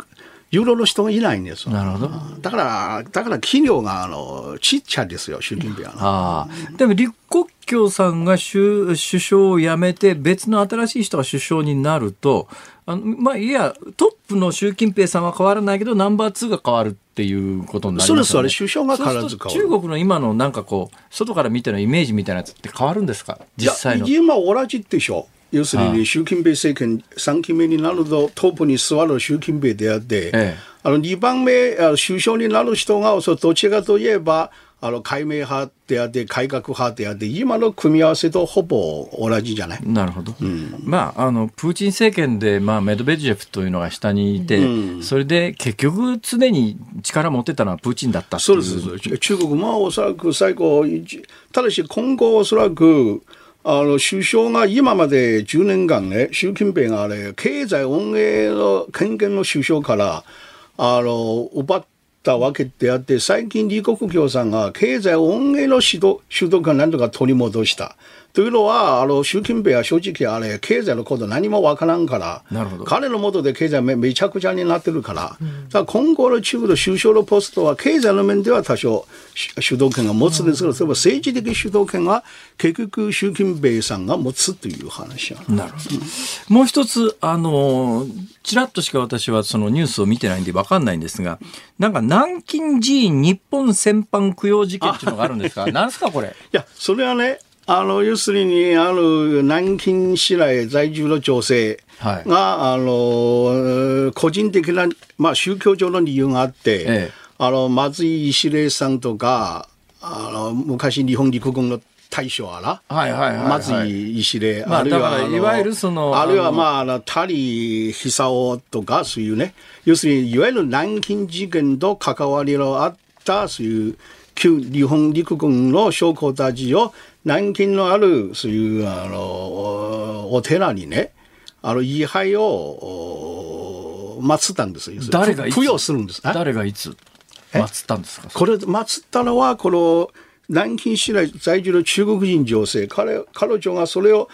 有料の人がいないんですなるほど。だから、だから企業が、あの、ちっちゃいですよ、習近平は。ああ。でも、李克強さんが首相を辞めて別の新しい人が首相になるとあのまあいやトップの習近平さんは変わらないけどナンバー2が変わるっていうことになりますよね。そうです、首相が必ず中国の今のなんかこう外から見てのイメージみたいなやつって変わるんですか？実際の。今同じでしょ。要するに習近平政権3期目になるとトップに座る習近平であって、ええ、あの2番目首相になる人がどちらかといえばあの、改名派であって、改革派であって、今の組み合わせとほぼ同じじゃない？なるほど。うん、まあ、あの、プーチン政権で、まあ、メドベジェフというのが下にいて、うん、それで結局常に力持ってたのはプーチンだったそうです。中国もおそらく最後、ただし今後おそらく、あの、首相が今まで10年間ね、習近平があれ、経済運営の権限の首相から、あの、奪っったわけであって、最近李克強さんが経済恩恵の主導主導権なんとか取り戻した。というのは、あの、習近平は正直あれ、経済のこと何もわからんから、なるほど彼のもとで経済めめちゃくちゃになってるから、うん、だ今後の中国の首相のポストは、経済の面では多少主導権が持つんですけど、うん、政治的主導権は結局習近平さんが持つという話ななるほど。うん、もう一つ、あの、ちらっとしか私はそのニュースを見てないんでわかんないんですが、なんか南京寺院日本戦犯供養事件っていうのがあるんですか？なんですかこれ？いや、それはね、あの、要するに、あの、南京市内在住の女性が、はい、あの、個人的な、まあ、宗教上の理由があって、ええ、あの、松井石礼さんとか、あの、昔日本陸軍の大将あら、はいはいはいはい、松井石礼、まあ、あるいは、いわゆるその、あるいは、まあ、あの、谷久夫とか、そういうね、要するに、いわゆる南京事件と関わりのあった、そういう、旧日本陸軍の将校たちを南京のあるそういうあのお寺にねあの位牌を祀ったんですよ。誰がするんです。誰がいつ？祀ったんですか？これ祀ったのはこの南京市内在住の中国人女性彼彼女がそれを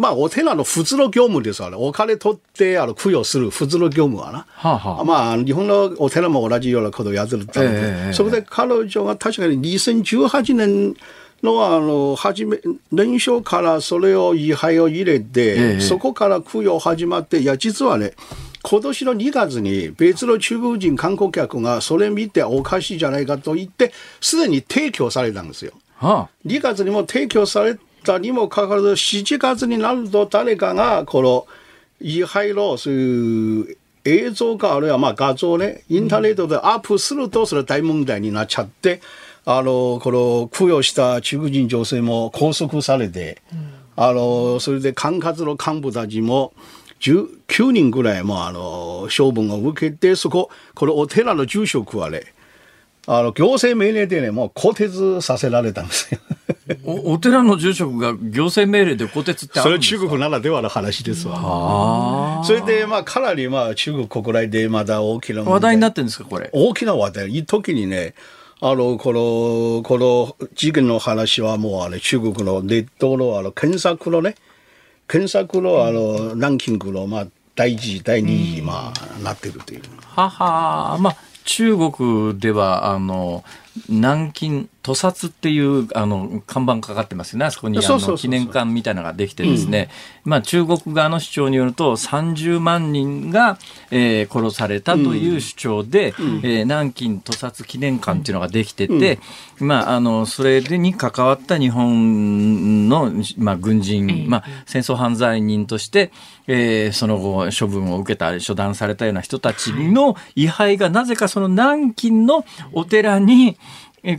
まあ、お寺の普通の業務ですわね。お金取って、あの、供養する普通の業務はな。はあはあ、まあ、日本のお寺も同じようなことをやってるたので、えー、それで彼女が確かに2018年の、あの、初め、年初からそれを位牌を入れて、えー、そこから供養始まって、いや、実はね、今年の2月に別の中国人観光客がそれ見ておかしいじゃないかと言って、すでに提供されたんですよ。はあ、2月にも提供されたにもかかわらず、7月になると誰かが、この、位牌のそういう映像かあるいはまあ画像ね、インターネットでアップすると、それ大問題になっちゃって、あの、この、供養した中国人女性も拘束されて、あの、それで管轄の幹部たちも、19人ぐらいもあの処分を受けてそここのお寺の住職はねあの行政命令でねもう更迭させられたんですよおお寺の住職が行政命令で更迭ってそれ中国ならではの話ですわ。それで、まあ、かなり、まあ、中国国内でまだ大きな話題になってるんですか、これ？大きな話題。いい時にね、あの、この、この事件の話はもう、あれ、中国のネットの、あの、検索のね、検索の、あの、ランキングの、まあ、第一次、第二次、まあ、なってるという。ははまあ、中国では、あの、南京屠殺っていうあの看板かかってますよね、あそこにあの記念館みたいなのができてですね、うん、まあ、中国側の主張によると30万人が、えー、殺されたという主張で、うん、えー、南京屠殺記念館っていうのができてて、うん、まあ、あのそれに関わった日本の、まあ、軍人、まあ、戦争犯罪人として、えー、その後処分を受けた処断されたような人たちの位牌がなぜかその南京のお寺にえ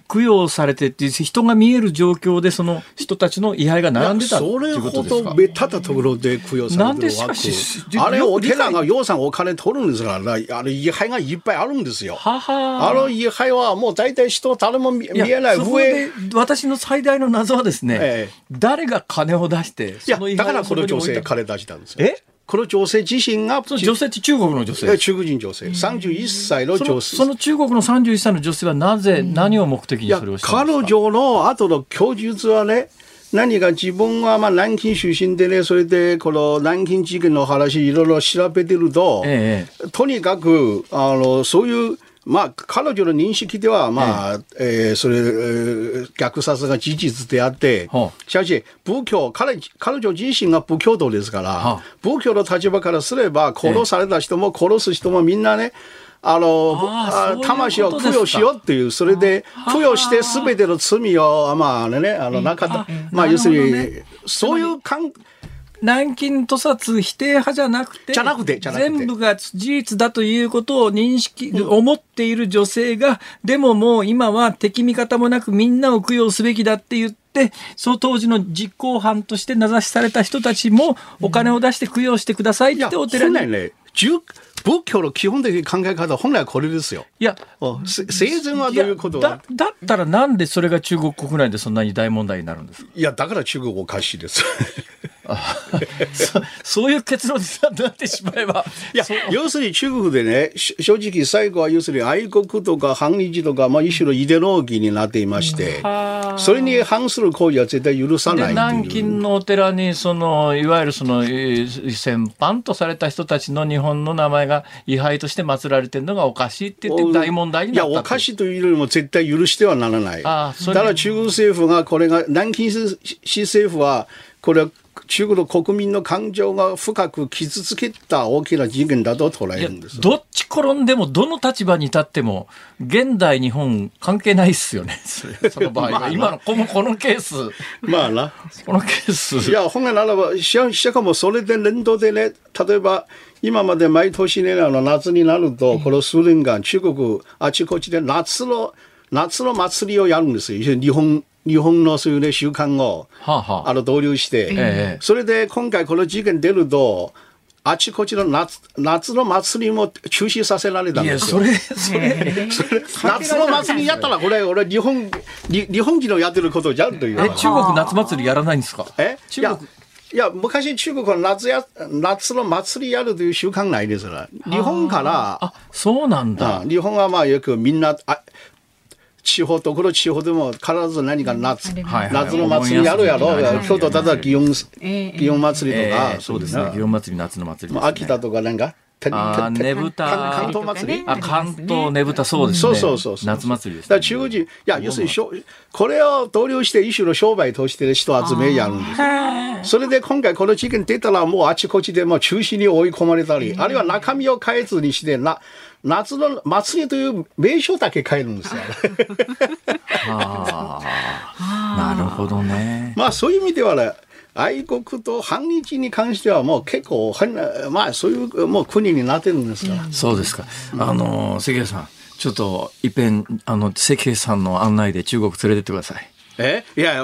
供養されてって人が見える状況でその人たちの位牌が並んでたそれほど目立ったところで供養されてるなんでしかしあれお寺が予算お金取るんですからあれ位牌がいっぱいあるんですよ。はは。あの位牌はもう大体人誰も見えない上。私の最大の謎はですね、ええ、誰が金を出してその位牌だからこの女性金出したんですよ。え？この女性自身が、女性って中国の女性。中国人女性。31歳の女性そ。その中国の31歳の女性はなぜ、何を目的にそれをした彼女の後の供述はね、何か自分はまあ南京出身でね、それでこの南京事件の話いろいろ調べてると、ええ、とにかく、あの、そういうまあ、彼女の認識では、まあ、ええー、それ、えー、虐殺が事実であって、しかし、仏教、彼彼女自身が仏教徒ですから、仏教の立場からすれば、殺された人も殺す人もみんなね、あのあ魂を供養しようっていう、それで、供養してすべての罪を、まあね、あの、中、まあ、要するに、そういう感、南京屠殺否定派じゃなくて、じゃなくて、全部が事実だということを認識、うん、思っている女性が、でももう今は敵味方もなくみんなを供養すべきだって言って、その当時の実行犯として名指しされた人たちもお金を出して供養してくださいってお寺に。ね、仏教の基本的考え方、本来はこれですよ。いや、生前はどういうことだだったらなんでそれが中国国内でそんなに大問題になるんですか？いや、だから中国おかしいです。そそういう結論になってしまえば。いや、要するに中国でね、正直最後は要するに愛国とか反日とか、まあ、一種のイデロギーになっていまして、それに反する行為は絶対許さない南京のお寺に、その、いわゆるその、戦犯とされた人たちの日本の名前が位牌として祀られてるのがおかしいって言って大問題になったいや、おかしいというよりも絶対許してはならない。だから中国政府がこれが、南京市政府は、これは中国の国民の感情が深く傷つけた大きな事件だと捉えるんです。どっち転んでもどの立場に立っても現代日本関係ないっすよね。その場合は。今のこのこのケース。まあな。このケース。いや本来ならばしかもそれで連動でね例えば今まで毎年ねあの夏になるとこの数年間中国あちこちで夏の夏の祭りをやるんですよ。日本日本のそういうね、習慣を、はあはあ、あの、導入して、えそれで今回この事件出ると、あちこちの夏夏の祭りも中止させられたんですよ。いや、それ、それ、それ夏の祭りやったら、これ、俺、日本、日本人のやってることじゃんという。え、中国夏祭りやらないんですか？え？中国。いや、昔中国は夏や、夏の祭りやるという習慣ないですから。日本から、あ、そうなんだ。日本はまあよくみんな、あ地方ところ地方でも必ず何か夏、夏の祭りやるやろ、京都だったら祇園、祇園祭りとか、そうですね、祇園祭り、夏の祭り、秋田とかなんか、あねぶた。関東祭り？あ関東ねぶたそうですね。そうそうそう夏祭りです、ね、だ中国人いや要するにこれを同僚して一種の商売として人集めやるんです。それで今回この事件出たらもうあちこちでもう中止に追い込まれたりあるいは中身を変えずにしてな夏の祭りという名称だけ変えるんですよ。なるほどね。まあそういう意味ではね愛国と反日に関してはもう結構まあそういうもう国になってるんですから。そうですか。あの関谷さんちょっといっぺんあの関谷さんの案内で中国連れてってください。え？いや、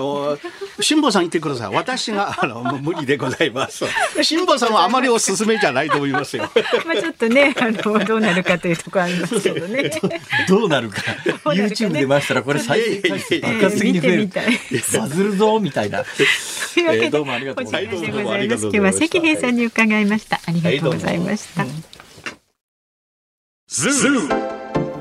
辛坊さん言ってください。私が、あの、無理でございます。辛坊さんはあまりおすすめじゃないと思いますよ。まあちょっとね、あの、どうなるかというところありますけどね。どうなるか。YouTube 出ましたら、これ再生回数爆発的に増える。バズるぞ、みたいな。というわけで、どうもありがとうございます。今日は関平さんに伺いました。ありがとうございました。ズー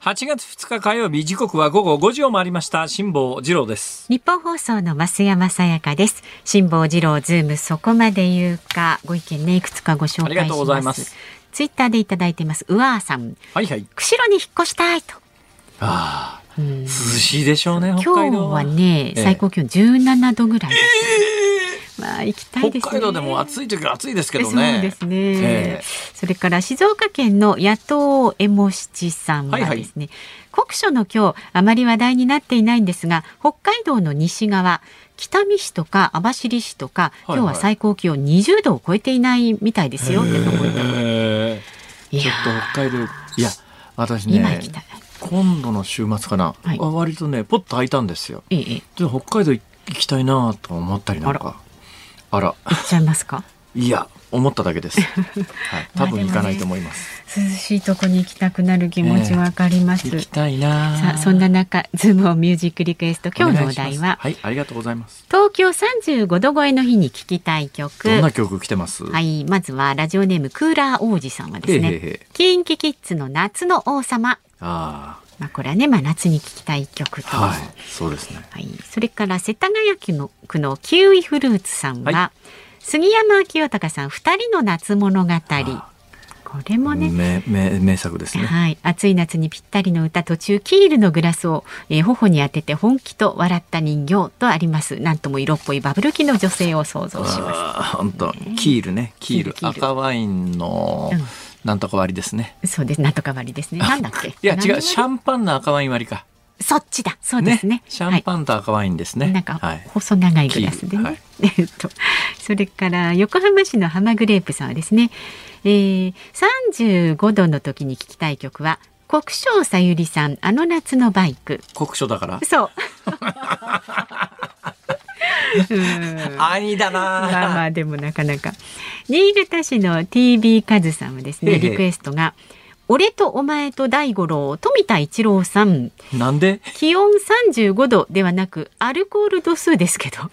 8月2日火曜日時刻は午後5時を回りました。辛坊治郎です。ニッポン放送の増山さやかです。辛坊治郎ズームそこまで言うか。ご意見ねいくつかご紹介します。ツイッターでいただいてます。うわーさん。はいはい。釧路に引っ越したいと。ああ涼しいでしょうね北海道は。ね、最高気温17度ぐらいです、まあ行きたいです、ね、北海道でも暑い時は暑いですけどね。そうですね。えー、それから静岡県の野党エモ七さんはですね、はいはい、酷暑の今日あまり話題になっていないんですが、北海道の西側北見市とか網走市とか、今日は最高気温20度を超えていないみたいですよ、はいはい、ってところで。ちょっと北海道いや私ね。今行きたい。今度の週末かな、はい、割とねポッと開いたんですよ。ええ、で北海道行きたいなと思ったりなんかあら。行っちゃいますか？いや思っただけです、はい、多分行かないと思います、涼しいとこに行きたくなる気持ちわかります、えー、行きたいな。さあそんな中ズームをミュージックリクエスト今日のお題は？はいありがとうございます。東京35度超えの日に聴きたい曲。どんな曲来てます？はいまずはラジオネームクーラー王子さんはですねキンキキッズの夏の王様。ああまあ、これはね、まあ、夏に聴きたい曲と、はい、そうですね。はい、それから世田谷区の区のキウイフルーツさんは、はい、杉山清隆さん二人の夏物語。これもね名名名作ですね。はい、暑い夏にぴったりの歌途中キールのグラスを、えー、頬に当てて本気と笑った人形とあります。なんとも色っぽいバブル期の女性を想像します。本当、ね、キールね、キール赤ワインの、うんなんとか割りですね。そうです。なんとか割りですね。なんだっけ？いや違う、シャンパンの赤ワイン割りか。そっちだ。そうですね。ねシャンパンと赤ワインですね。はい、なんか、細長いグラスでね。はい、えっと、それから横浜市の浜グレープさんはですね。えー、35度の時に聴きたい曲は国生さゆりさんあの夏のバイク国書だからそう 安易だな。まあまあでもなかなか。新潟市の TB カズさんはですねリクエストが俺とお前と大五郎富田一郎さん。なんで？気温35度ではなくアルコール度数ですけど。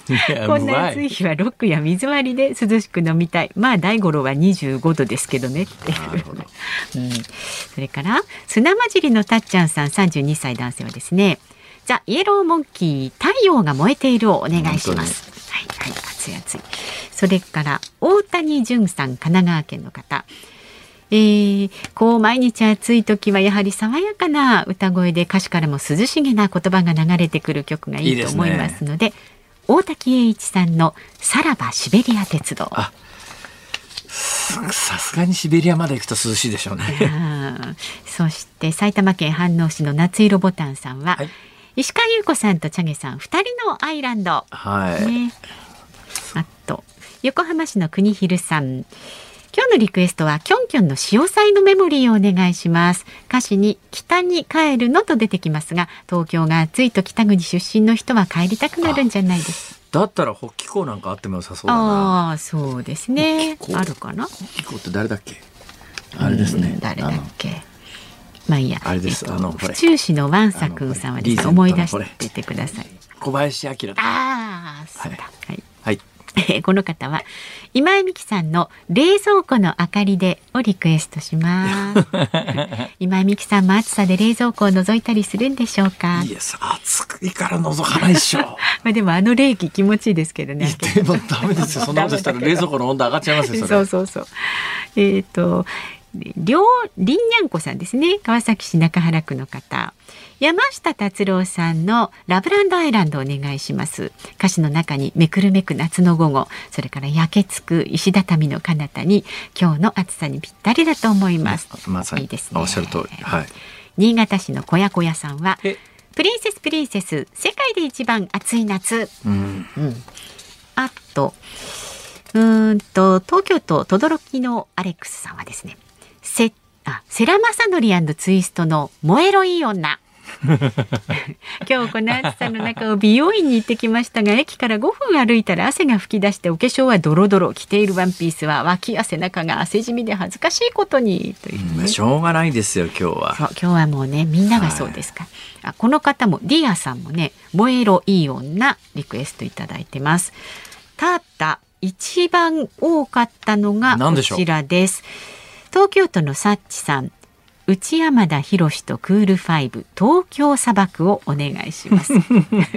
こんな暑い日はロックや水割りで涼しく飲みたい。まあ大五郎は25度ですけどねってう。ん、それから砂混じりのたっちゃんさん32歳男性はですねザ・イエローモンキー太陽が燃えているをお願いします。はい、はい、熱い熱い。それから大谷淳さん、神奈川県の方。えー、こう毎日暑い時はやはり爽やかな歌声で歌詞からも涼しげな言葉が流れてくる曲がいいと思いますので、ね、大滝栄一さんのさらばシベリア鉄道。さすがにシベリアまで行くと涼しいでしょうね。そして埼玉県飯能市の夏色ボタンさんは、はい、石川優子さんとチャゲさん二人のアイランド。はい。ね、あと横浜市の国広さん。今日のリクエストはキョンキョンの潮騒のメモリーをお願いします。歌詞に北に帰るのと出てきますが東京が暑いと北国出身の人は帰りたくなるんじゃないですだったら北気候なんかあっても良さそうだな。あそうですね。あるかな？北気候って誰だっけ？あれですね。誰だっけ？まあいいや。あれです。えっと、あの、府中市のワンサ君さんはですね、思い出しててください。小林明ああ、そうだ。はい。はい。この方は今井美樹さんの冷蔵庫の明かりでをリクエストします 今井美樹さんも暑さで冷蔵庫を覗いたりするんでしょうか？いや暑いから覗かないでしょ まあでもあの冷気気持ちいいですけどねでもダメですよそんなことしたら冷蔵庫の温度上がっちゃいますよそうそうそうえっ、ー、とりょうりんにゃんこさんですね。川崎市中原区の方。山下達郎さんのラブランドアイランドお願いします。歌詞の中にめくるめく夏の午後。それから焼けつく石畳の彼方に今日の暑さにぴったりだと思います。まさにいいですね。おっしゃる通り。はい。新潟市の小屋小屋さんはプリンセスプリンセス世界で一番暑い夏、うん、うん、あとうんと東京都轟のアレックスさんはですねセあ世良正則ツイストの燃えろいい女。今日この暑さの中を美容院に行ってきましたが駅から5分歩いたら汗が噴き出してお化粧はドロドロ着ているワンピースは脇や背中が汗じみで恥ずかしいことにという、ね、しょうがないですよ今日は。今日はもうねみんながそうですか、はい、あこの方もディアさんもね燃えろいい女リクエストいただいてます。ただ一番多かったのがこちらです東京都のサッチさん。内山田洋とクールファイブ東京砂漠をお願いします。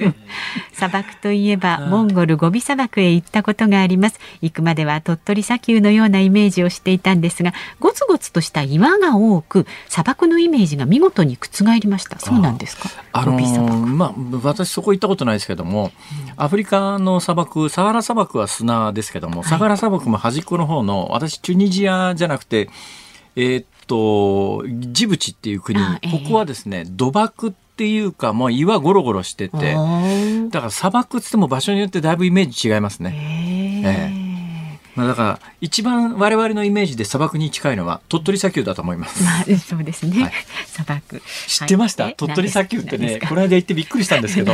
砂漠といえばモンゴルゴビ砂漠へ行ったことがあります。行くまでは鳥取砂丘のようなイメージをしていたんですがゴツゴツとした岩が多く砂漠のイメージが見事に覆りました。そうなんですか？あのー、まあ私そこ行ったことないですけども、うん、アフリカの砂漠サハラ砂漠は砂ですけども、はい、サハラ砂漠も端っこの方の私チュニジアじゃなくてえー、っと、ジブチっていう国、ここはですね、土漠っていうか、もう岩ゴロゴロしてて、だから砂漠っつっても場所によってだいぶイメージ違いますね。ええまあ、だから一番我々のイメージで砂漠に近いのは鳥取砂丘だと思います。まあ、そうですね。はい、砂漠。知ってました、はい、鳥取砂丘ってね、この間行ってびっくりしたんですけど、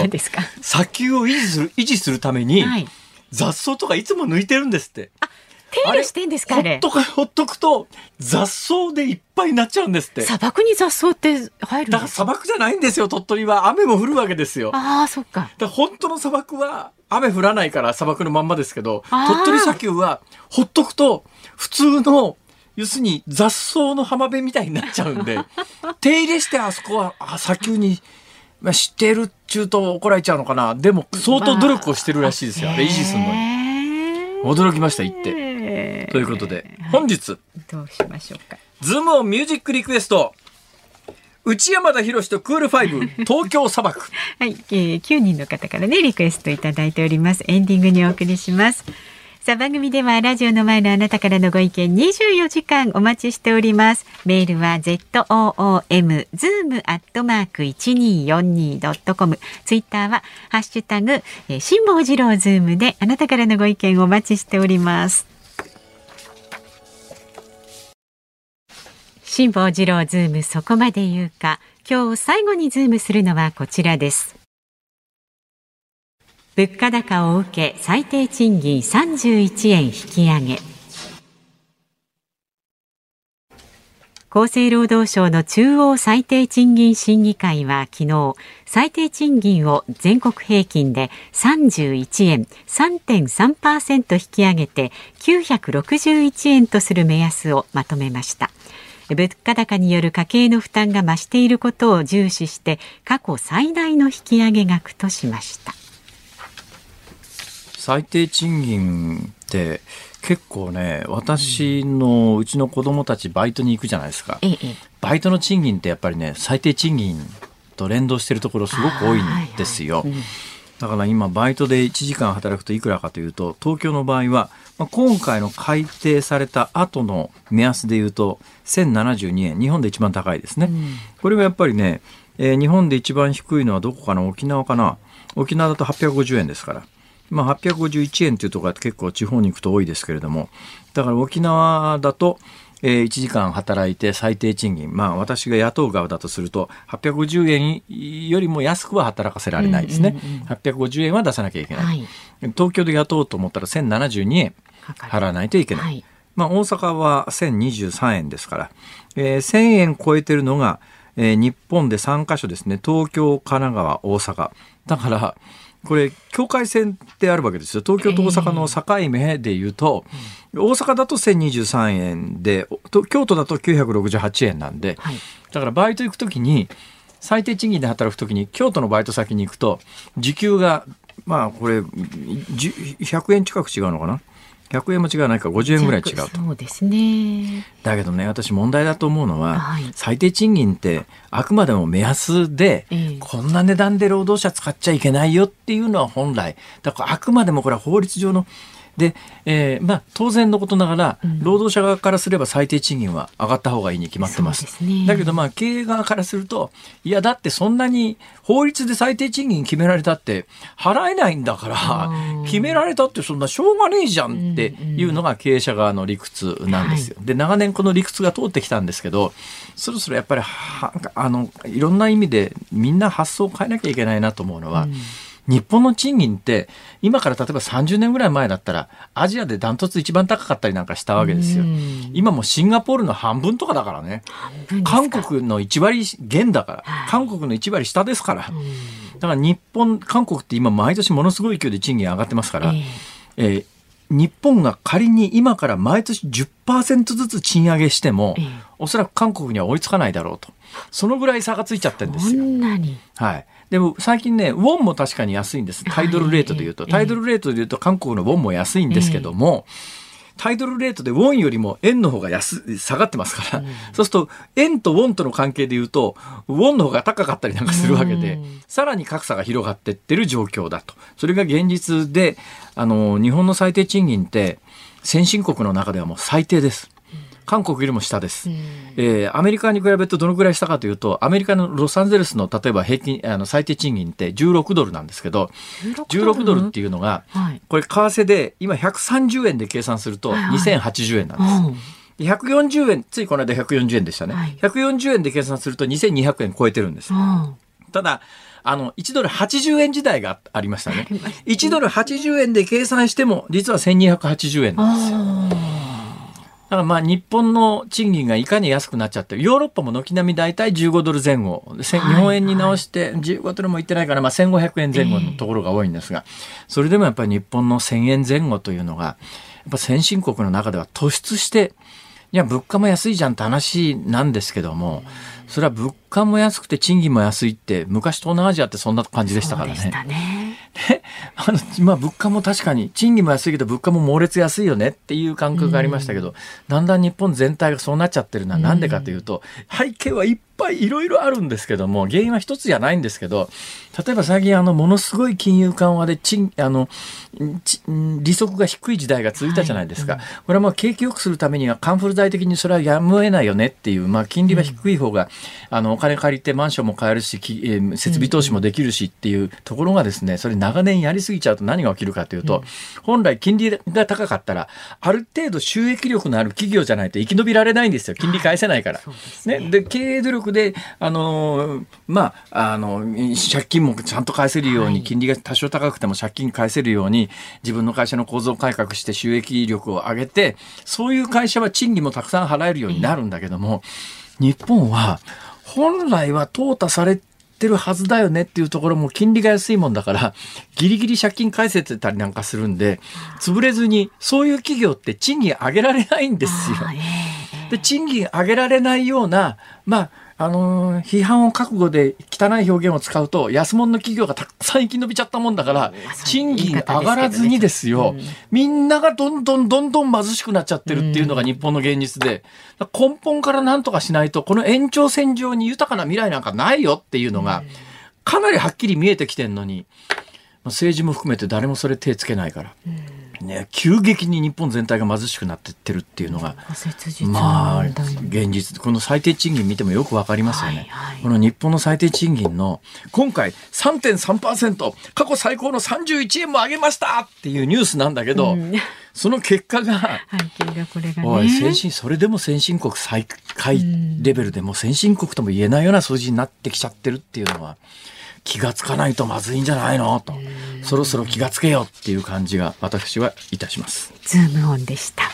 砂丘を維持する維持するために、はい、雑草とかいつも抜いてるんですって。あ手入れしてんですかほっとくほっとくと雑草でいっぱいになっちゃうんですって。砂漠に雑草って入るだから砂漠じゃないんですよ鳥取は。雨も降るわけですよ。ああそっか。だ本当の砂漠は雨降らないから砂漠のまんまですけど鳥取砂丘はほっとくと普通の要するに雑草の浜辺みたいになっちゃうんで 手入れしてあそこは砂丘にまあ、知ってるっちゅうと怒られちゃうのかな。でも相当努力をしてるらしいですよ、あれ維持するのに驚きました言って。ということで、本日、どうしましょうか。ズームオンミュージックリクエスト。内山田博とクールファイブ 東京砂漠。はい、えー、9人の方からねリクエストいただいております。エンディングにお送りしますさあ番組ではラジオの前のあなたからのご意見24時間お待ちしております。メールは zoom zoom アットマーク 1242.com ツイッターはハッシュタグ辛坊治郎ズームであなたからのご意見お待ちしております。辛坊治郎ズームそこまで言うか。今日最後にズームするのはこちらです。物価高を受け最低賃金31円引き上げ。厚生労働省の中央最低賃金審議会は昨日最低賃金を全国平均で31円3.3%引き上げて961円とする目安をまとめました。物価高による家計の負担が増していることを重視して過去最大の引き上げ額としました。最低賃金って結構ね私のうちの子供たちバイトに行くじゃないですか、バイトの賃金ってやっぱりね最低賃金と連動してるところすごく多いんですよ、だから今バイトで1時間働くといくらかというと東京の場合は、まあ、今回の改定された後の目安でいうと1072円日本で一番高いですね、うん、これがやっぱりね、えー、日本で一番低いのはどこかな？沖縄かな？沖縄だと850円ですからまあ、851円というところが結構地方に行くと多いですけれどもだから沖縄だと、えー、1時間働いて最低賃金。まあ私が雇う側だとすると850円よりも安くは働かせられないですね、うんうんうん、850円は出さなきゃいけない、はい、東京で雇おうと思ったら1072円払わないといけない、はい、まあ、大阪は1023円ですから、えー、1000円超えてるのが、えー、日本で3カ所ですね。東京神奈川大阪。だからこれ境界線ってあるわけですよ。東京と大阪の境目でいうと、えー、大阪だと1023円で京都だと968円なんで、はい、だからバイト行く時に最低賃金で働く時に京都のバイト先に行くと時給がまあこれ100円近く違うのかな？100円も違わないか50円ぐらい違うと。そうですね。だけどね私問題だと思うのは、はい、最低賃金ってあくまでも目安で、えー、こんな値段で労働者使っちゃいけないよっていうのは本来。だからあくまでもこれは法律上ので、えーまあ、当然のことながら、労働者側からすれば最低賃金は上がった方がいいに決まってます。すね、だけど、まあ、経営側からすると、いや、だってそんなに法律で最低賃金決められたって払えないんだから、決められたってそんなしょうがねえじゃんっていうのが経営者側の理屈なんですよ。で、長年この理屈が通ってきたんですけど、そろそろやっぱりあのいろんな意味でみんな発想を変えなきゃいけないなと思うのは、うん日本の賃金って今から例えば30年ぐらい前だったらアジアでダントツ一番高かったりなんかしたわけですよ。今もシンガポールの半分とかだからね。韓国の1割減だから、韓国の1割下ですから。だから日本、韓国って今毎年ものすごい勢いで賃金上がってますから、えー、えー日本が仮に今から毎年10%ずつ賃上げしても、おそらく韓国には追いつかないだろうと。そのぐらい差がついちゃってるんですよ。はい。でも最近ね、ウォンも確かに安いんです。タイドルレートで言うと。タイドルレートで言うと韓国のウォンも安いんですけども、タイドルレートでウォンよりも円の方が安下がってますから、うん、そうすると円とウォンとの関係で言うとウォンの方が高かったりなんかするわけで、うん、さらに格差が広がっていってる状況だとそれが現実であの日本の最低賃金って先進国の中ではもう最低です。韓国よりも下です、うん、えー、アメリカに比べるとどのくらい下かというとアメリカのロサンゼルスの例えば平均あの最低賃金って16ドルなんですけど16ドル？っていうのが、はい、これ為替で今130円で計算すると2080円なんです。はいはい140円、ついこの間140円でしたね。はい、140円で計算すると2200円超えてるんです。ただ、あの、1ドル80円時代がありましたね。1ドル80円で計算しても、実は1280円なんですよ。だからまあ日本の賃金がいかに安くなっちゃってヨーロッパも軒並み大体15ドル前後、はい、日本円に直して15ドルもいってないからまあ1500円前後のところが多いんですが、それでもやっぱり日本の1000円前後というのがやっぱ先進国の中では突出していや物価も安いじゃんって話なんですけどもそれは物価も安くて賃金も安いって昔東南アジアってそんな感じでしたからね。で、あの、まあ、物価も確かに、賃金も安いけど、物価も猛烈安いよねっていう感覚がありましたけど、だんだん日本全体がそうなっちゃってるのはなんでかというと、背景はいっぱいいろいろあるんですけども、原因は一つじゃないんですけど、例えば最近あの、ものすごい金融緩和で賃、あの、利息が低い時代が続いたじゃないですか。はいうん、これはまあ景気良くするためにはカンフル剤的にそれはやむを得ないよねっていう、まあ金利は低い方が、あの、お金借りてマンションも買えるし、設備投資もできるしっていうところがですね、それ長年やりすぎちゃうと何が起きるかというと、本来金利が高かったら、ある程度収益力のある企業じゃないと生き延びられないんですよ。金利返せないから。ね、で、経営努力で、あの、まあ、あの、借金もちゃんと返せるように、金利が多少高くても借金返せるように、自分の会社の構造改革して収益力を上げて、そういう会社は賃金もたくさん払えるようになるんだけども、日本は、本来は淘汰されてるはずだよねっていうところも金利が安いもんだから、ギリギリ借金返せてたりなんかするんで、潰れずに、そういう企業って賃金上げられないんですよ。で、賃金上げられないような、まあ、あのー、批判を覚悟で汚い表現を使うと安物の企業がたくさん生き延びちゃったもんだから賃金上がらずにですよ、みんながどんどんどんどん貧しくなっちゃってるっていうのが日本の現実で根本から何とかしないとこの延長線上に豊かな未来なんかないよっていうのがかなりはっきり見えてきてるのに政治も含めて誰もそれ手つけないから。ね、急激に日本全体が貧しくなってってるっていうのが、まあ、現実、この最低賃金見てもよくわかりますよね、はい。はい。この日本の最低賃金の、今回3.3%、過去最高の31円も上げました。っていうニュースなんだけど、うん、その結果が、背景がこれが、ね、おい、先進、それでも先進国最下位レベルでも先進国とも言えないような数字になってきちゃってるっていうのは、気がつかないとまずいんじゃないの？と。そろそろ気がつけよっていう感じが私はいたします。ズームオンでした。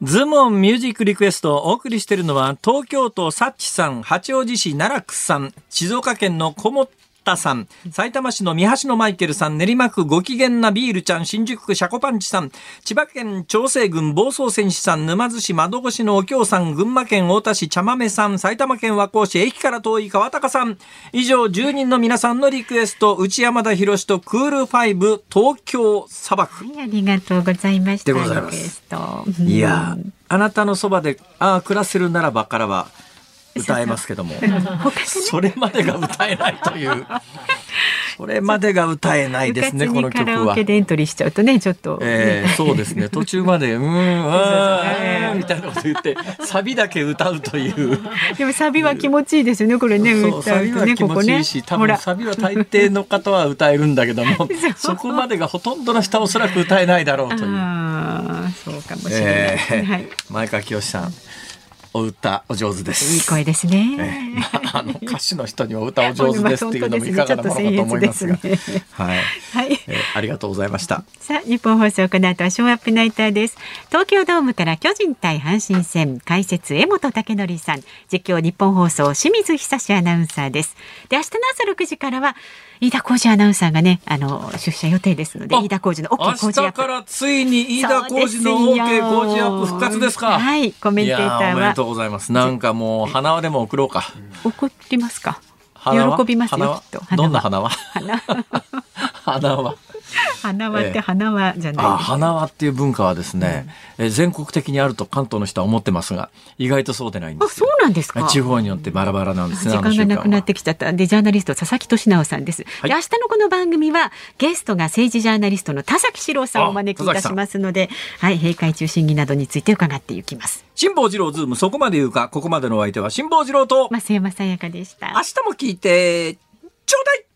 ズームオンミュージックリクエストをお送りしているのは東京都サッチさん、八王子市奈良区さん、静岡県の小本タさん、埼玉市の三橋のマイケルさん、練馬区ご機嫌なビールちゃん、新宿区シャコパンチさん、千葉県長生郡房総戦士さん、沼津市窓越しのお京さん、群馬県太田市茶豆さん、埼玉県和光市駅から遠い川高さん、以上10人の皆さんのリクエスト、内山田博とクールファイブ東京砂漠。はい、ありがとうございました。でございます。いや、あなたのそばで、ああ、暮らせるならばからは、歌えますけども、それまでが歌えないという。それまでが歌えないですね、この曲は。カラエントリーしちゃうとね、ちょっと、えー、そうですね、途中まで、うん、あみたいなこと言って、サビだけ歌うという。でもサビは気持ちいいですよね、これね、歌うとね、ここね。多分サビは大抵の方は歌えるんだけども、そこまでがほとんどの人はおそらく歌えないだろうという。あそうかもしれない、えーはい、前川清さん。お歌お上手です。いい声ですね。えー、あの歌手の人にお歌お上手ですっていうのも いかがなものかと思いますが、ね、はい、はい、えー、ありがとうございました。さあ日本放送この後はショーアップナイターです。東京ドームから巨人対阪神戦解説江本武則さん、実況日本放送清水久志アナウンサーです。で明日の朝6時からは飯田浩二アナウンサーがね、あの出社予定ですので、あ飯田浩二の OK 工事アップ。からついに飯田浩二の OK 工事アップ復活ですか。はい、コメンテーターはいやおめでとうございます。なんかもう花輪でも送ろうか。送りますか？喜びますよきっとどんな花輪？花 花輪。花輪って花輪じゃないあ、です花輪っていう文化はですね、え全国的にあると関東の人は思ってますが、意外とそうでないんであ、そ。うなんですか。地方によってバラバラなんですね。時間がなくなってきちゃった。で、ジャーナリスト佐々木俊尚さんです。はいで、明日のこの番組は、ゲストが政治ジャーナリストの田崎史郎さんをお招きいたしますので、はい、閉会中審議などについて伺っていきます。辛坊治郎ズームそこまで言うか、ここまでのお相手は辛坊治郎と、増山さやかでした。明日も聞いて、ちょうだい